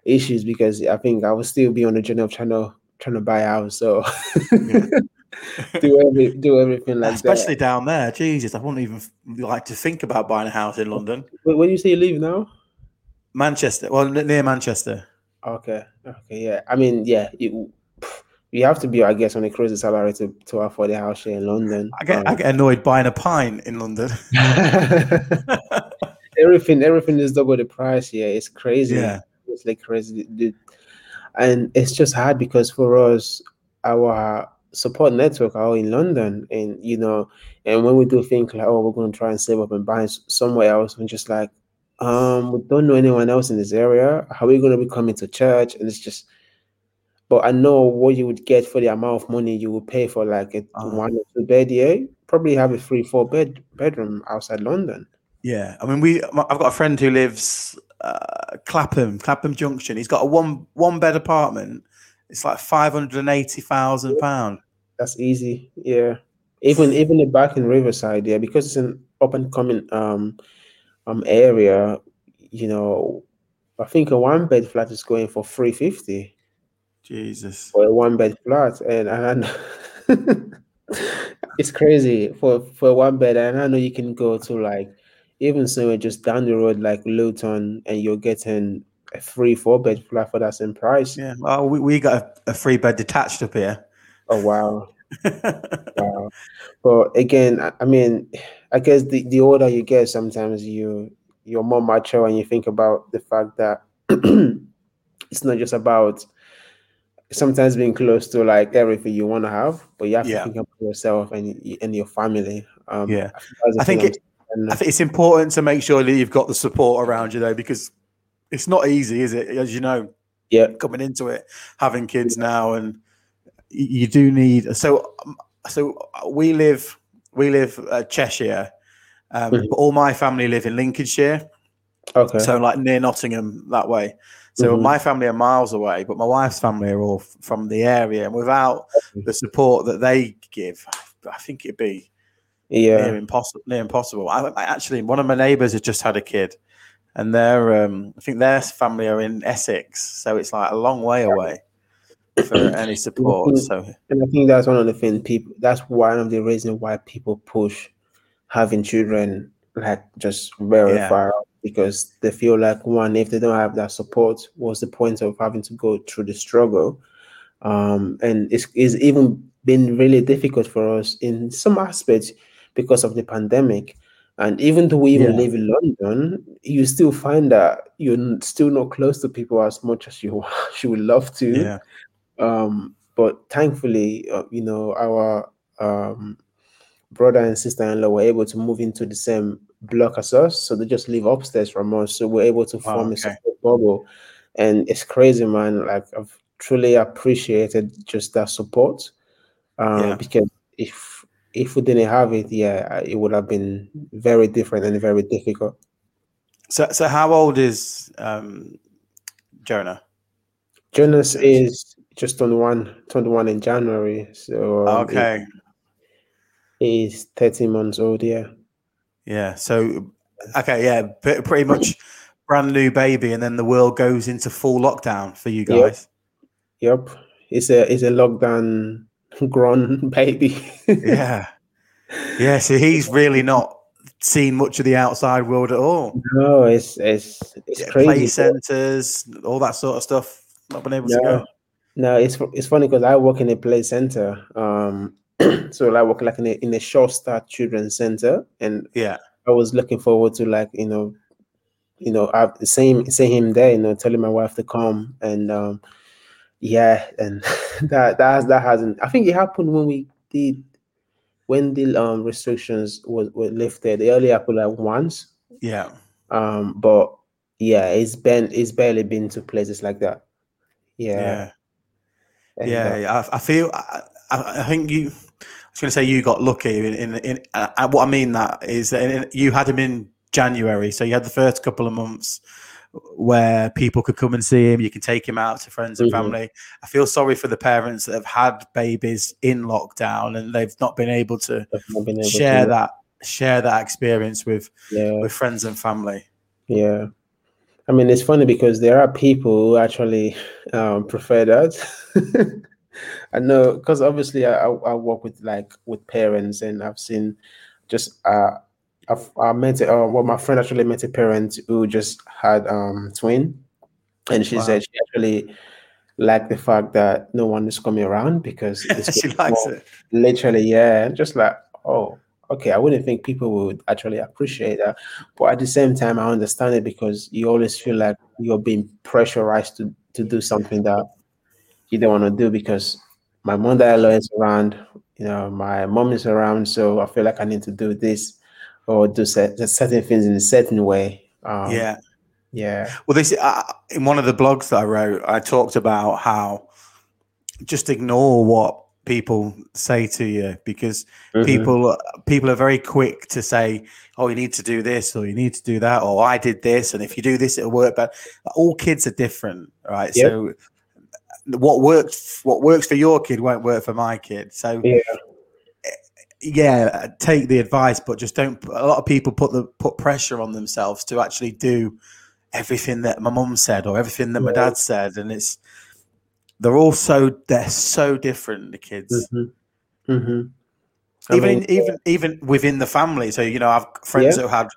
issues because I think I would still be on the journey of trying to trying to buy a house. So Yeah. (laughs) do every do everything like Especially down there. Jesus, I wouldn't even like to think about buying a house in London, that. Wait, Where you say you live now? Manchester. Well, near Manchester. Okay. Okay. Yeah. I mean, yeah. You you have to be, I guess, on a crazy salary to to afford a house here in London. I get I Um, get annoyed buying a pine in London. (laughs) (laughs) everything everything is double the price here. It's crazy. yeah, It's like crazy. The- And it's just hard because for us, our support network are all in London. And you know, and when we do think like, oh, we're gonna try and save up and buy somewhere else, we're just like, um, we don't know anyone else in this area. How are we gonna be coming to church? And it's just but I know what you would get for the amount of money you would pay for like a Uh. one or two bed, yeah. Probably have a three, four bed bedroom outside London. yeah. I mean, we. I've got a friend who lives uh, Clapham, Clapham Junction. He's got a one one bed apartment. It's like five hundred and eighty thousand pound. That's easy. Yeah. Even even the back in Riverside, yeah, because it's an up and coming um um area, you know, I think a one bed flat is going for three fifty Jesus. for a one bed flat. And and (laughs) it's crazy for for one bed. And I know you can go to like even somewhere just down the road like Luton and you're getting a three, four bed flat for that same price. Yeah. Well, we, we got a, a three bed detached up here. Oh wow. (laughs) Wow. But again, I- I mean, I guess the, the older you get, sometimes you you're more mature and you think about the fact that (clears throat) it's not just about sometimes being close to like everything you want to have, but you have Yeah. to think about yourself and and your family. Um, Yeah. I think, I it- I'm- think it's important to make sure that you've got the support around you though, because it's not easy, is it? As you know, yeah, coming into it, having kids now, and you do need. So, um, so we live, we live uh, Cheshire, um, Mhm. but all my family live in Lincolnshire, okay, so like near Nottingham that way. So Mhm. my family are miles away, but my wife's family are all f- from the area, and without the support that they give, I think it'd be yeah, near impossible. Near impossible. I, I actually, one of my neighbours has just had a kid, and they're, um, I think their family are in Essex, so it's like a long way away for (coughs) any support. So and I think that's one of the things people. That's one of the reasons why people push having children like just very Yeah. far out because they feel like one if they don't have that support, what's the point of having to go through the struggle? Um, and it's, it's even been really difficult for us in some aspects because of the pandemic. And even though we even Yeah. live in London, you still find that you're still not close to people as much as you (laughs) you would love to yeah, um but thankfully uh, you know our um brother and sister-in-law were able to move into the same block as us so they just live upstairs from us so we're able to Wow, form a okay. support bubble and it's crazy man like i've truly appreciated just that support um Yeah. because if if we didn't have it yeah it would have been very different and very difficult So, so how old is um, Jonah? jonas is just on one 21 in january so um, Okay, he's 13 months old yeah yeah. So, okay, yeah, pre- pretty much brand new baby, and then the world goes into full lockdown for you guys. Yep, it's a it's a lockdown (laughs) grown (laughs) baby. Yeah, yeah. So he's really not seen much of the outside world at all. no, it's it's it's Yeah, Play crazy. centers, all that sort of stuff. Not been able to go. No, it's it's funny because I work in a play center. Um, (clears throat) so I work like in a in a Sure Start children's center, and Yeah, I was looking forward to like you know, you know, I seeing seeing him there, you know, telling my wife to come, and um, yeah, and (laughs) that that has, that hasn't. I think it happened when we did when the um restrictions was were lifted. It only happened like once, yeah. um, but yeah, it's been it's barely been to places like that. Yeah, Yeah, and, yeah, uh, yeah. I, I feel. I, I I think you. I was going to say you got lucky. In, in, in uh, what I mean that is that in, you had him in January, so you had the first couple of months where people could come and see him. You can take him out to friends and Mhm. family. I feel sorry for the parents that have had babies in lockdown and they've not been able to been able share to, that share that experience with Yeah, with friends and family. yeah. I mean, it's funny because there are people who actually um, prefer that. (laughs) I know because obviously I, I I work with like with parents and I've seen just uh I've I met a- uh, well my friend actually met a parent who just had um twin and she Wow. said she actually liked the fact that no one is coming around because (laughs) she likes more- it. literally yeah and just like oh okay i wouldn't think people would actually appreciate that but at the same time i understand it because you always feel like you're being pressurized to to do something that you don't want to do because my mother-in-law is around you know my mom is around so i feel like i need to do this or do set, certain things in a certain way um, yeah. yeah Well, this uh, in one of the blogs that I wrote, I talked about how just ignore what people say to you because Mhm. people people are very quick to say, "Oh, you need to do this or you need to do that or I did this and if you do this, it'll work." But all kids are different, right? Yep. So what works what works for your kid won't work for my kid. So Yeah. yeah, take the advice, but just don't. A lot of people put the put pressure on themselves to actually do everything that my mum said or everything that my dad said, and it's they're all so they're so different. The kids, Mhm. Mhm. Even mean, even even within the family. So you know, I've friends Yeah. who had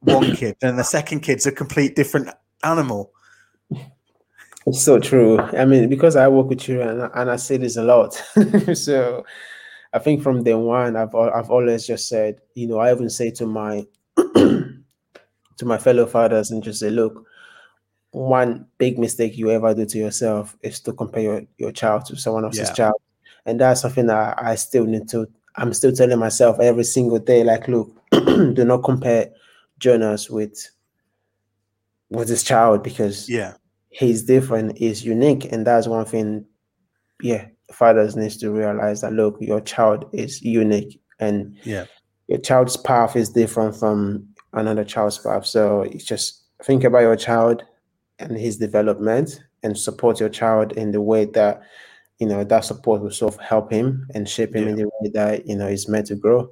one kid, and the second kid's a complete different animal. It's so true. I mean, because I work with children and, and I say this a lot. (laughs) so I think from day one, I've I've always just said, you know, I even say to my (clears throat) to my fellow fathers and just say, look, one big mistake you ever do to yourself is to compare your, your child to someone else's Yeah. child. And that's something that I still need to, I'm still telling myself every single day, like, look, (clears throat) do not compare Jonas with with his child because Yeah. He's different, he's unique. And that's one thing, yeah, fathers needs to realize that look, your child is unique and Yeah. your child's path is different from another child's path. So it's just think about your child and his development and support your child in the way that you know that support will sort of help him and shape him in the way that you know he's meant to grow.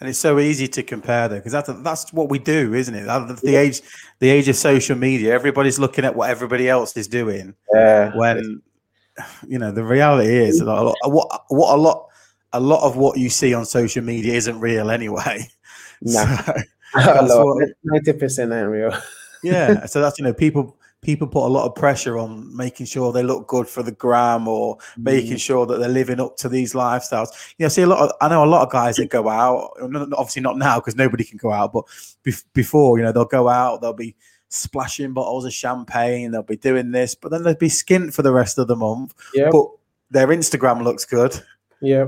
And it's so easy to compare though, because that's that's what we do, isn't it? The age, the age of social media, everybody's looking at what everybody else is doing. Yeah. When (sighs) you know the reality is that a lot, what what a lot a lot of what you see on social media isn't real anyway. (laughs) So, (laughs) ninety percent ain't real. yeah, so that's you know people people put a lot of pressure on making sure they look good for the gram or making mm. sure that they're living up to these lifestyles. You know, see a lot of I know a lot of guys that go out, obviously not now because nobody can go out, but bef- before you know they'll go out, they'll be splashing bottles of champagne, they'll be doing this, but then they'll be skint for the rest of the month. Yeah. But their Instagram looks good. Yeah,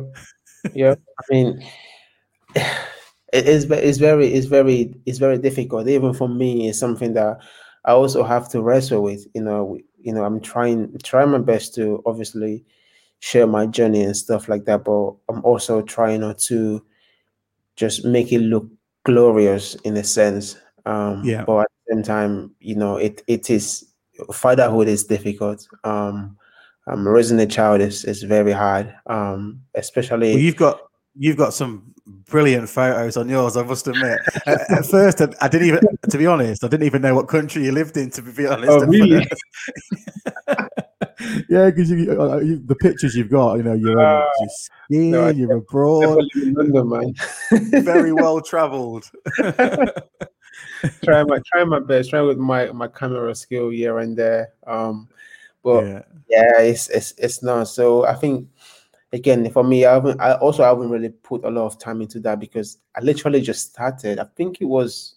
yeah. I mean, (sighs) it is. It's very. It's very. It's very difficult. Even for me, it's something that I also have to wrestle with. You know. You know. I'm trying. Trying my best to obviously share my journey and stuff like that. But I'm also trying not to just make it look glorious in a sense. Um, Yeah. But at the same time, you know, it it is fatherhood is difficult. Um, um, raising a child is, is very hard, um, especially. Well, you've got you've got some brilliant photos on yours. I must admit. at, at first, I, I didn't even, to be honest, I didn't even know what country you lived in. To be honest, Oh, really? (laughs) yeah, because you, uh, you, the pictures you've got, you know, you're, Uh, you're skiing, no, you're abroad, London, man. (laughs) very well (laughs) travelled. try my try my best. Try with my my camera skill here and there. Um, but yeah, yeah, it's it's it's not. So I think again for me, I haven't. I also haven't really put a lot of time into that because I literally just started. I think it was.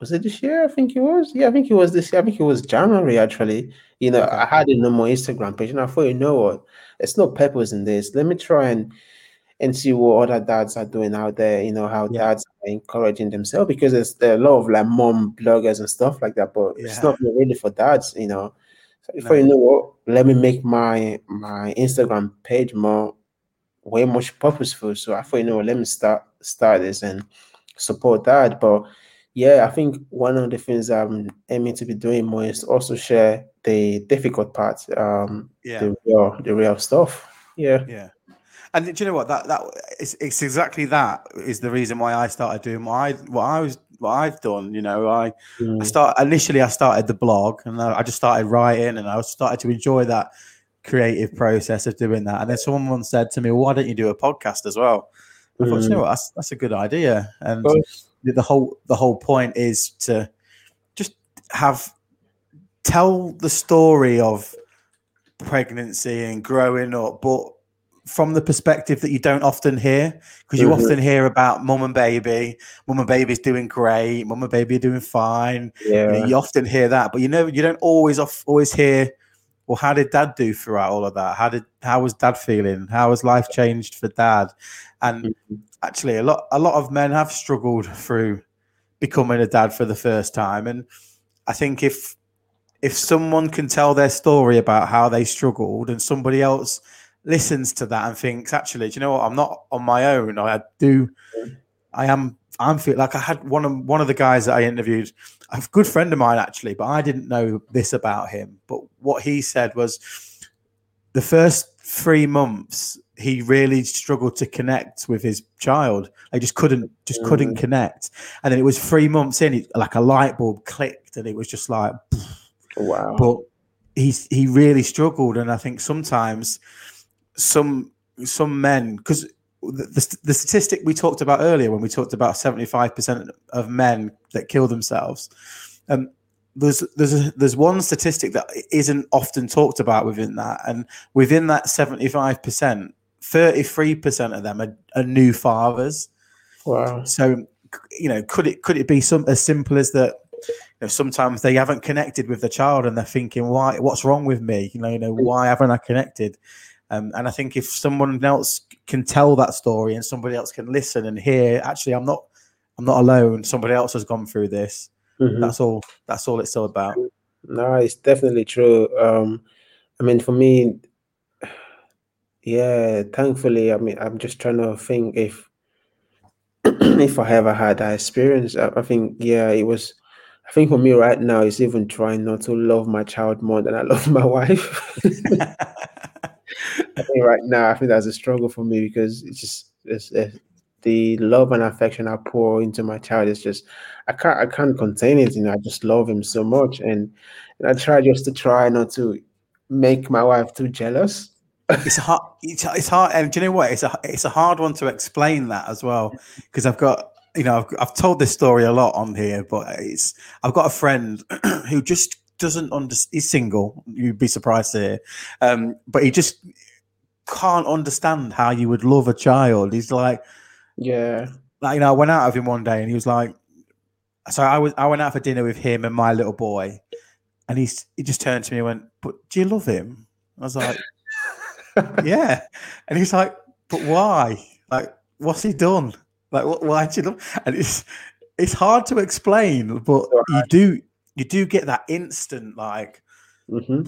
Was it this year? I think it was. Yeah, I think it was this year. I think it was January actually. You know, I had a normal Instagram page, and I thought, you know what? There's no purpose in this. Let me try and and see what other dads are doing out there. You know how Yeah. dads are encouraging themselves because there's a lot of like mom bloggers and stuff like that, but it's not really for dads. You know, so if No. you know what, let me make my my Instagram page more way much purposeful. So I thought, you know, let me start start this and support that. But yeah, I think one of the things I'm aiming to be doing more is also share the difficult parts, um, yeah. the real the real stuff. Yeah. Yeah. And do you know what that that it's, it's exactly that is the reason why I started doing what I what I was what I've done. You know, I I Mm, start initially I started the blog and I I just started writing and I started to enjoy that creative process of doing that. And then someone said to me, well, "Why don't you do a podcast as well?" I thought, you know mm, what, that's that's a good idea. And Well- the whole the whole point is to just have tell the story of pregnancy and growing up, but from the perspective that you don't often hear, because you Mhm. often hear about mum and baby, mum and baby's doing great, mum and baby are doing fine. You, know, you often hear that, but you know you don't always off, always hear. Well, how did dad do throughout all of that? How did how was dad feeling? How has life changed for dad? And Mhm. actually, a lot a lot of men have struggled through becoming a dad for the first time, and I think if if someone can tell their story about how they struggled, and somebody else listens to that and thinks, actually, do you know what? I'm not on my own. I do. I am. I'm feel like I had one of one of the guys that I interviewed, a good friend of mine actually, but I didn't know this about him. But what he said was, the first three months he really struggled to connect with his child. I just couldn't, just couldn't Mm. connect. And then it was three months in, it, like a light bulb clicked, and it was just like, Wow. but he's he really struggled and i think sometimes some some men because the, the, the statistic we talked about earlier when we talked about 75% of men that kill themselves um there's there's a, there's one statistic that isn't often talked about within that and within that 75% 33% of them are, are new fathers wow. so, you know, could it could it be some as simple as that? know, sometimes they haven't connected with the child and they're thinking, why, what's wrong with me? You know, you know, why haven't I connected? Um, and I think if someone else can tell that story and somebody else can listen and hear, actually, I'm not, I'm not alone. Somebody else has gone through this. Mm-hmm. That's all. That's all it's all about. No, it's definitely true. Um, I mean, for me, yeah, thankfully, I mean, I'm just trying to think if (clears throat) if I ever had that experience. I, I think, yeah, it was. I think for me right now, it's even trying not to love my child more than I love my wife. (laughs) (laughs) (laughs) I think right now, I think that's a struggle for me because it's just it's, it's, the love and affection I pour into my child is just I can't I can't contain it. You know, I just love him so much, and, and I try just to try not to make my wife too jealous it's hard. It's, it's hard. And do you know what? It's a it's a hard one to explain that as well because I've got you know I've, I've told this story a lot on here, but it's I've got a friend (clears throat) who just doesn't understand. He's single. You'd be surprised to hear, um, but he just can't understand how you would love a child. He's like, yeah, like you know, I went out of him one day and he was like, so I was I went out for dinner with him and my little boy, and he's he just turned to me and went, "But do you love him?" I was like (laughs) yeah. And he's like, but why? Like, what's he done? Like, why did you love? And it's it's hard to explain, but you do you do get that instant like, mm-hmm.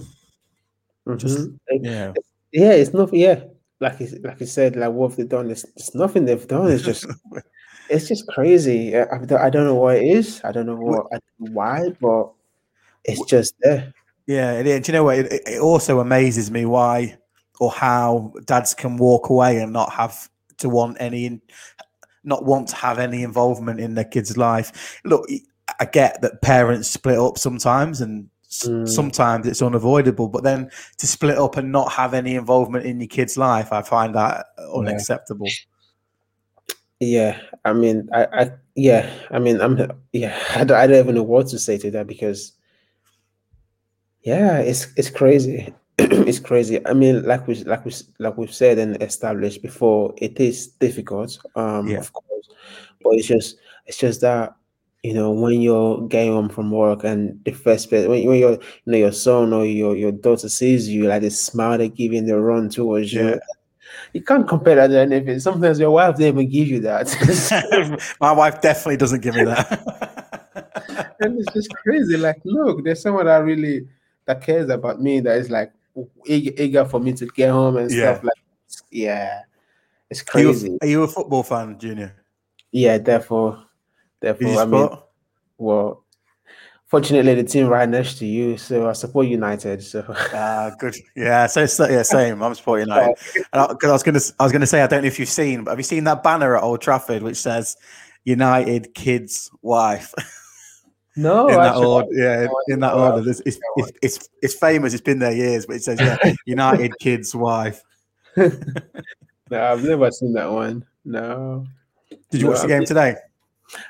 Mm-hmm. just yeah, yeah. It's nothing. Yeah, like like you said, like what have they done? It's, it's nothing they've done. It's just (laughs) it's just crazy. I, I don't know what it is. I don't know what why, but it's just there. Yeah, it, do you know what? It, it also amazes me why or how dads can walk away and not have to want any not want to have any involvement in their kid's life look i get that parents split up sometimes and mm. sometimes it's unavoidable but then to split up and not have any involvement in your kid's life i find that unacceptable yeah, i mean I, I yeah i mean i'm yeah (laughs) I don't, I don't even know what to say to that because yeah it's it's crazy (clears throat) it's crazy. I mean, like we like we like we've said and established before, it is difficult, um, yeah. of course, but it's just it's just that you know when you're getting home from work and the first person when, when your you know your son or your your daughter sees you, like the smile they give you and the run towards yeah. you. You can't compare that to anything. Sometimes your wife doesn't even give you that. (laughs) My wife definitely doesn't give me that. (laughs) and it's just crazy. Like, look, there's someone that really that cares about me that is like eager, for me to get home and yeah. stuff like yeah it's crazy are you, a, are you, a, football fan junior yeah therefore therefore i mean well fortunately the team right next to you so i support united so ah good yeah so yeah same i'm supporting (laughs) united because I, I was gonna i was gonna say i don't know if you've seen but have you seen that banner at old trafford which says united kids wife No, (laughs) in that order, yeah, in that order. It's, it's, it's, it's, famous. It's been there years, but it says yeah, (laughs) United kid's wife. no, I've never seen that one. No. Did you no, watch the game today?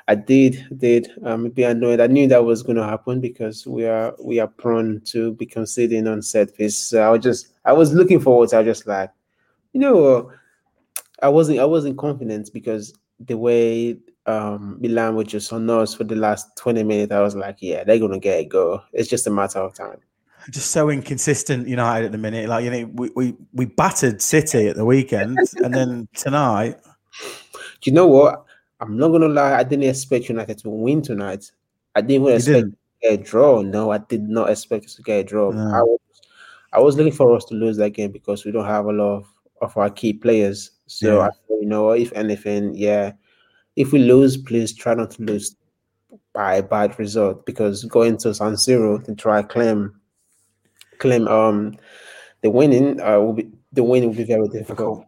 I did, did. Um, be annoyed. I knew that was going to happen because we are we are prone to be conceding on set piece. So I was just, I was looking forward. To, I was just like, you know, I wasn't, I wasn't confident because the way um, Milan were just on us for the last 20 minutes, I was like, yeah, they're going to get it go. It's just a matter of time. Just so inconsistent, United at the minute. Like, you know, we, we, we battered City at the weekend, and then tonight. Do you know what? I'm not going to lie. I didn't expect United to win tonight. I didn't even expect didn't? a draw. No, I did not expect us to get a draw. No. I, was, I was looking for us to lose that game because we don't have a lot of, of our key players. So yeah. I thought, you know, if anything, yeah, if we lose, please try not to lose by a bad result because going to San Siro to try claim claim um the winning uh will be the win will be very difficult.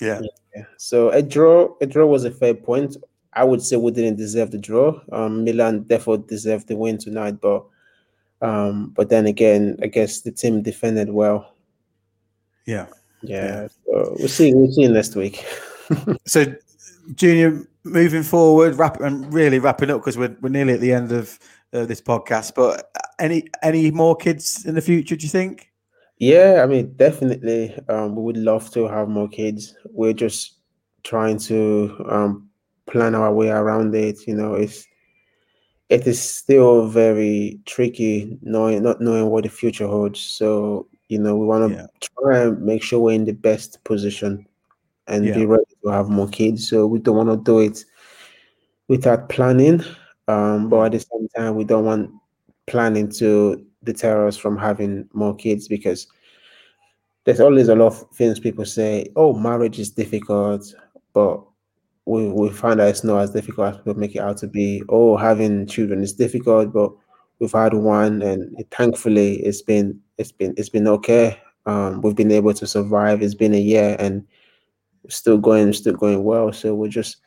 Yeah. yeah. So a draw a draw was a fair point. I would say we didn't deserve the draw. Um, Milan therefore deserved the win tonight, but um, but then again, I guess the team defended well. Yeah. Yeah. yeah. So we'll see. We'll see next week. (laughs) so, Junior, moving forward, wrap and really wrapping up because we're we're nearly at the end of uh, this podcast. But any any more kids in the future? Do you think? Yeah, I mean, definitely. Um, we would love to have more kids. We're just trying to um, plan our way around it. You know, it's it is still very tricky knowing not knowing what the future holds. So you know we want to Yeah. try and make sure we're in the best position and Yeah. be ready to have more kids. So we don't want to do it without planning, um, but at the same time we don't want planning to deter us from having more kids because there's always a lot of things people say. Oh, marriage is difficult, but we we find that it's not as difficult as people make it out to be. Oh, having children is difficult, but we've had one, and it- thankfully, it's been it's been it's been okay. Um, we've been able to survive. It's been a year, and still going, still going well. So we're just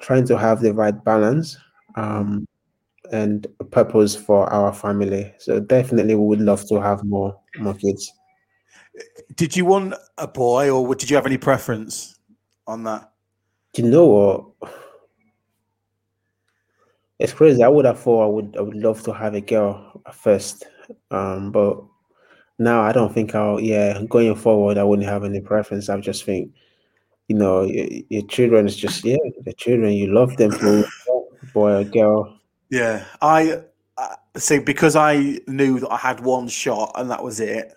trying to have the right balance um, and a purpose for our family. So definitely, we would love to have more more kids. Did you want a boy, or did you have any preference on that? You know what? It's crazy. I would have thought I would I would love to have a girl at first, um, but now I don't think I'll. Yeah, going forward, I wouldn't have any preference. I just think, you know, your, your children is just yeah, the children you love them (coughs) boy or girl. Yeah, I uh, see because I knew that I had one shot and that was it.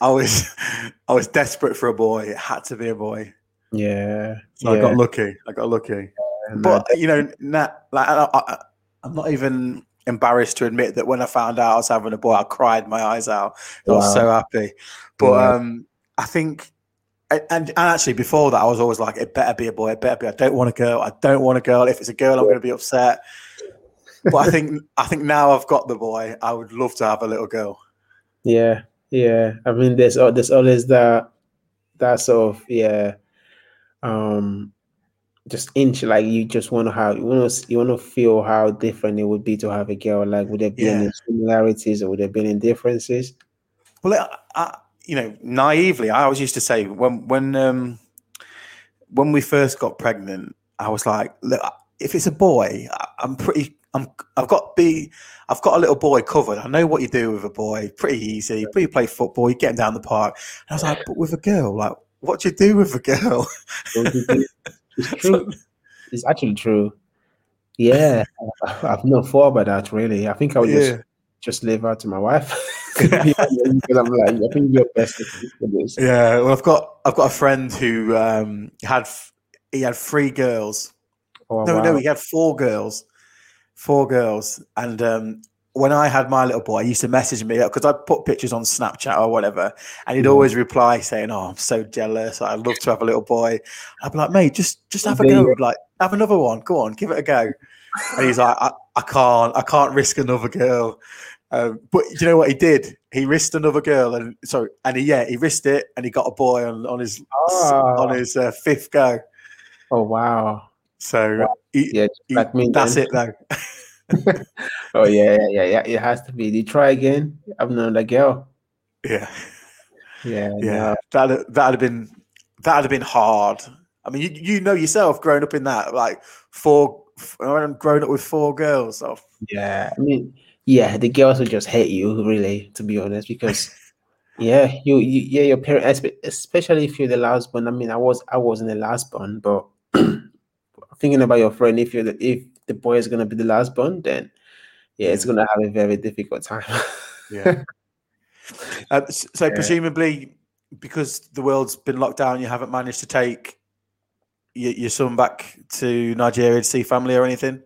I was (laughs) I was desperate for a boy. It had to be a boy. Yeah, So I got lucky. I got lucky. and But you know, na like I, I, I'm not even embarrassed to admit that when I found out I was having a boy, I cried my eyes out. I was so happy. But Yeah. um, I think, and, and actually before that, I was always like, it better be a boy. It better be. I don't want a girl. I don't want a girl. If it's a girl, I'm going to be upset. But I think, I think now I've got the boy. I would love to have a little girl. Yeah, yeah. I mean, there's there's always that that sort of yeah, um, just inch like you just want to have you want to you want to feel how different it would be to have a girl. Like, would there be any similarities or would there be any differences? Well, I, I, you know, naively, I always used to say when when um, when we first got pregnant, I was like, look, if it's a boy, I- I'm pretty. I'm. I've got be. I've got a little boy covered. I know what you do with a boy. Pretty easy. You play football. You get him down the park. And I was like, but with a girl, like, what do you do with a girl? Would you do- It's (laughs) true. It's actually true. Yeah, (laughs) I've no thought about that really. I think I would just yeah, just leave her to my wife (laughs) to be honest, because I'm like, I think you're best yeah. Well, I've got. I've got a friend who um, had. He had three girls. Oh, no, wow. no, he had four girls, four girls. And um, when I had my little boy, he used to message me because I put pictures on Snapchat or whatever, and he'd Mhm. always reply saying, "Oh, I'm so jealous. I'd love to have a little boy." I'd be like, "Mate, just just have a go. Like, have another one. Go on, give it a go." And he's like, "I, I can't. I can't risk another girl." Um, but you know what he did? He risked another girl, and sorry, and he yeah, he risked it, and he got a boy on on his on Ah. his uh, fifth go. Oh wow. So he, Yeah, he- that's then. it though. (laughs) (laughs) Oh yeah, yeah, yeah, yeah. It has to be. Did you try again? I've known that girl. Yeah. Yeah, Yeah, that that'd have been that'd have been hard. I mean, you you know yourself, growing up in that, like four, I'm grown up with four girls. So yeah. I mean, yeah, the girls will just hate you, really, to be honest, because (laughs) yeah, you, you yeah, your parents, especially if you're the last born. I mean, I was I wasn't the last born, but (clears throat) thinking about your friend, if you're the if the boy is gonna be the last born, then yeah, it's gonna have a very difficult time. yeah. (laughs) Uh, so Yeah. presumably, because the world's been locked down, you haven't managed to take your, your son back to Nigeria to see family or anything.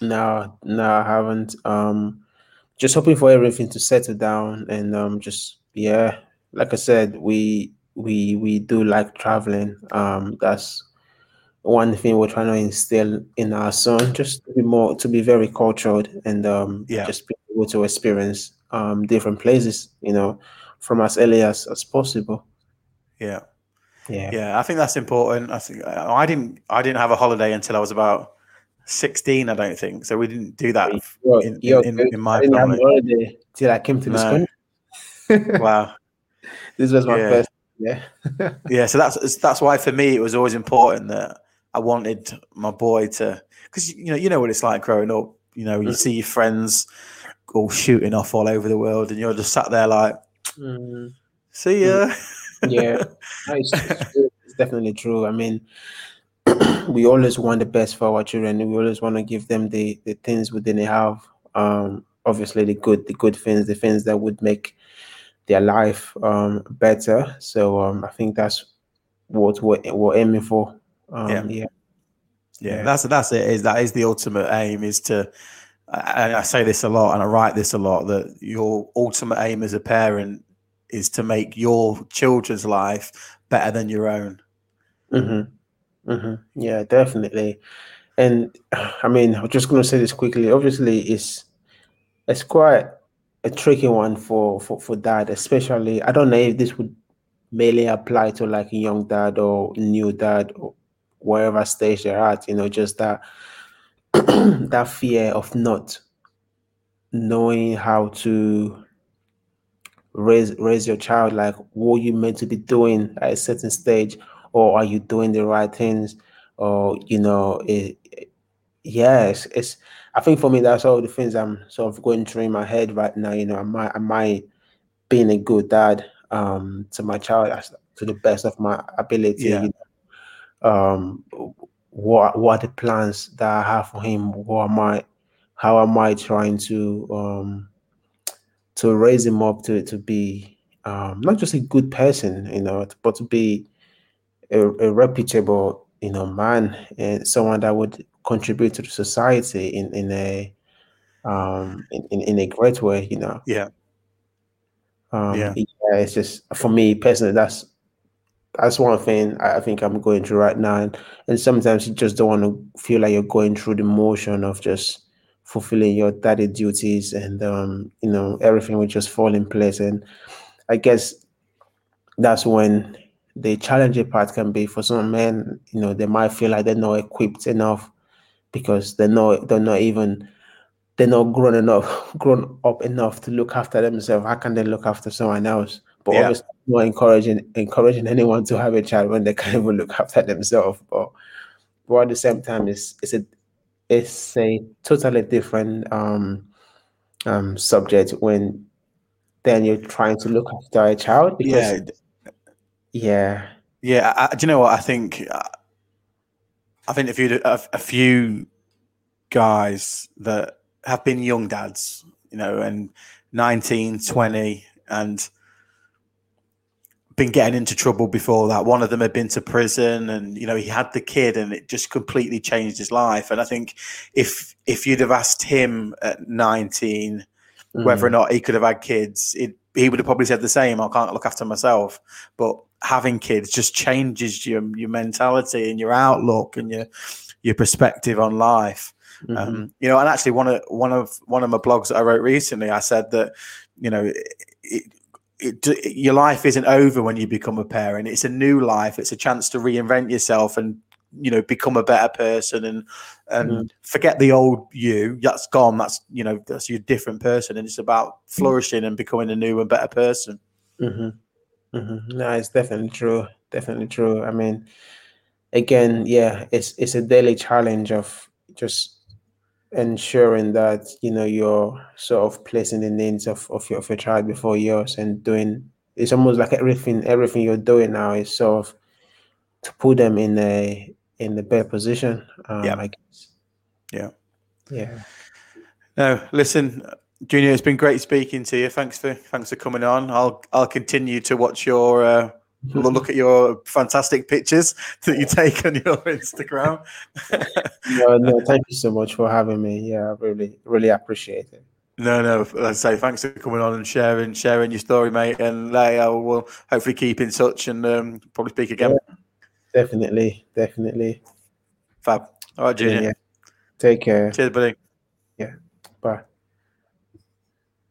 No, no, I haven't. Um, just hoping for everything to settle down and um, just yeah, like I said, we we we do like traveling. Um, that's one thing we're trying to instill in our son, just to be more to be very cultured and um, Yeah. just be able to experience um different places, you know, from as early as as possible. Yeah, Yeah, yeah. I think that's important. I think I didn't I didn't have a holiday until I was about sixteen. I don't think so. We didn't do that You're- in, you're in, in, in my I didn't have family. a holiday till I came to this No. country. (laughs) Wow. this was my Yeah. first. Yeah. (laughs) yeah so that's that's why for me it was always important that i wanted my boy to because you know you know what it's like growing up you know you Mhm. see your friends all shooting off all over the world and you're just sat there like Mm. see ya Yeah. (laughs) No, it's, it's. Definitely true. I mean, (clears throat) we always want the best for our children. We always want to give them the the things within the have. Um, obviously the good the good things, the things that would make their life um better. So um, I think that's what we're, we're aiming for. Um, Yeah. yeah. Yeah, that's that's it. Is that is the ultimate aim? Is to, and I say this a lot, and I write this a lot. That your ultimate aim as a parent is to make your children's life better than your own. Mm-hmm. Mm-hmm. Yeah, definitely. And I mean, I'm just gonna say this quickly. Obviously, it's it's quite a tricky one for for for dad, especially. I don't know if this would mainly apply to like a young dad or new dad or wherever stage they're at. You know, just that (clears throat) that fear of not knowing how to raise raise your child like what you meant to be doing at a certain stage or are you doing the right things or you know it, it- yes it's i think for me that's all the things i'm sort of going through in my head right now you know am i am i being a good dad um to my child as- to the best of my ability Yeah. you know? Um what what are the plans that i have for him what am i how am i trying to um to raise him up to to be um, not just a good person, you know, but to be a, a reputable, you know, man and someone that would contribute to the society in in a um in, in, in a great way, you know. Yeah, Um, Yeah. yeah, it's just for me personally. That's that's one thing I think I'm going through right now, and, and sometimes you just don't want to feel like you're going through the motion of just fulfilling your daddy duties, and um, you know everything will just fall in place. And I guess that's when the challenging part can be for some men. You know, they might feel like they're not equipped enough because they're not they're not even they're not grown enough, (laughs) grown up enough to look after themselves. How can they look after someone else? But Yeah. obviously, not encouraging encouraging anyone to have a child when they can't (laughs) even look after themselves. But but at the same time, it's it's a it's a totally different um um subject when then you're trying to look after a child because yeah, yeah yeah. I, do you know what I think? uh, I've interviewed a, a few guys that have been young dads, you know, and 19, 20, and been getting into trouble before that. One of them had been to prison, and you know he had the kid, and it just completely changed his life. And I think if if you'd have asked him at nineteen whether or Mm, not he could have had kids, it, he would have probably said the same. I can't look after myself. But having kids just changes your your mentality and your outlook and your your perspective on life. mhm, Um, you know, and actually, one of one of one of my blogs that I wrote recently, I said that you know, it, it, it, your life isn't over when you become a parent. It's a new life. It's a chance to reinvent yourself and you know become a better person and and Mhm. forget the old you. That's gone. That's you know that's your different person, and it's about flourishing and becoming a new and better person. mhm, mhm. No, it's definitely true. Definitely true. I mean, again, yeah, it's it's a daily challenge of just ensuring that you know you're sort of placing the needs of, of your of your child before yours and doing it's almost like everything everything you're doing now is sort of to put them in a in the better position. Um, Yeah. I guess. Yeah. Yeah. No, listen, Junior, it's been great speaking to you. Thanks for thanks for coming on. I'll I'll continue to watch your uh, lo- (laughs) look at your fantastic pictures that you take on your (laughs) Instagram. (laughs) No, no, thank you so much for having me. Yeah, I really, really appreciate it. no, no, let's say thanks for coming on and sharing sharing your story, mate. And uh, we'll hopefully keep in touch and um, probably speak again. Definitely, definitely. Fab. All right, Junior. Yeah. Take care. Cheers, buddy.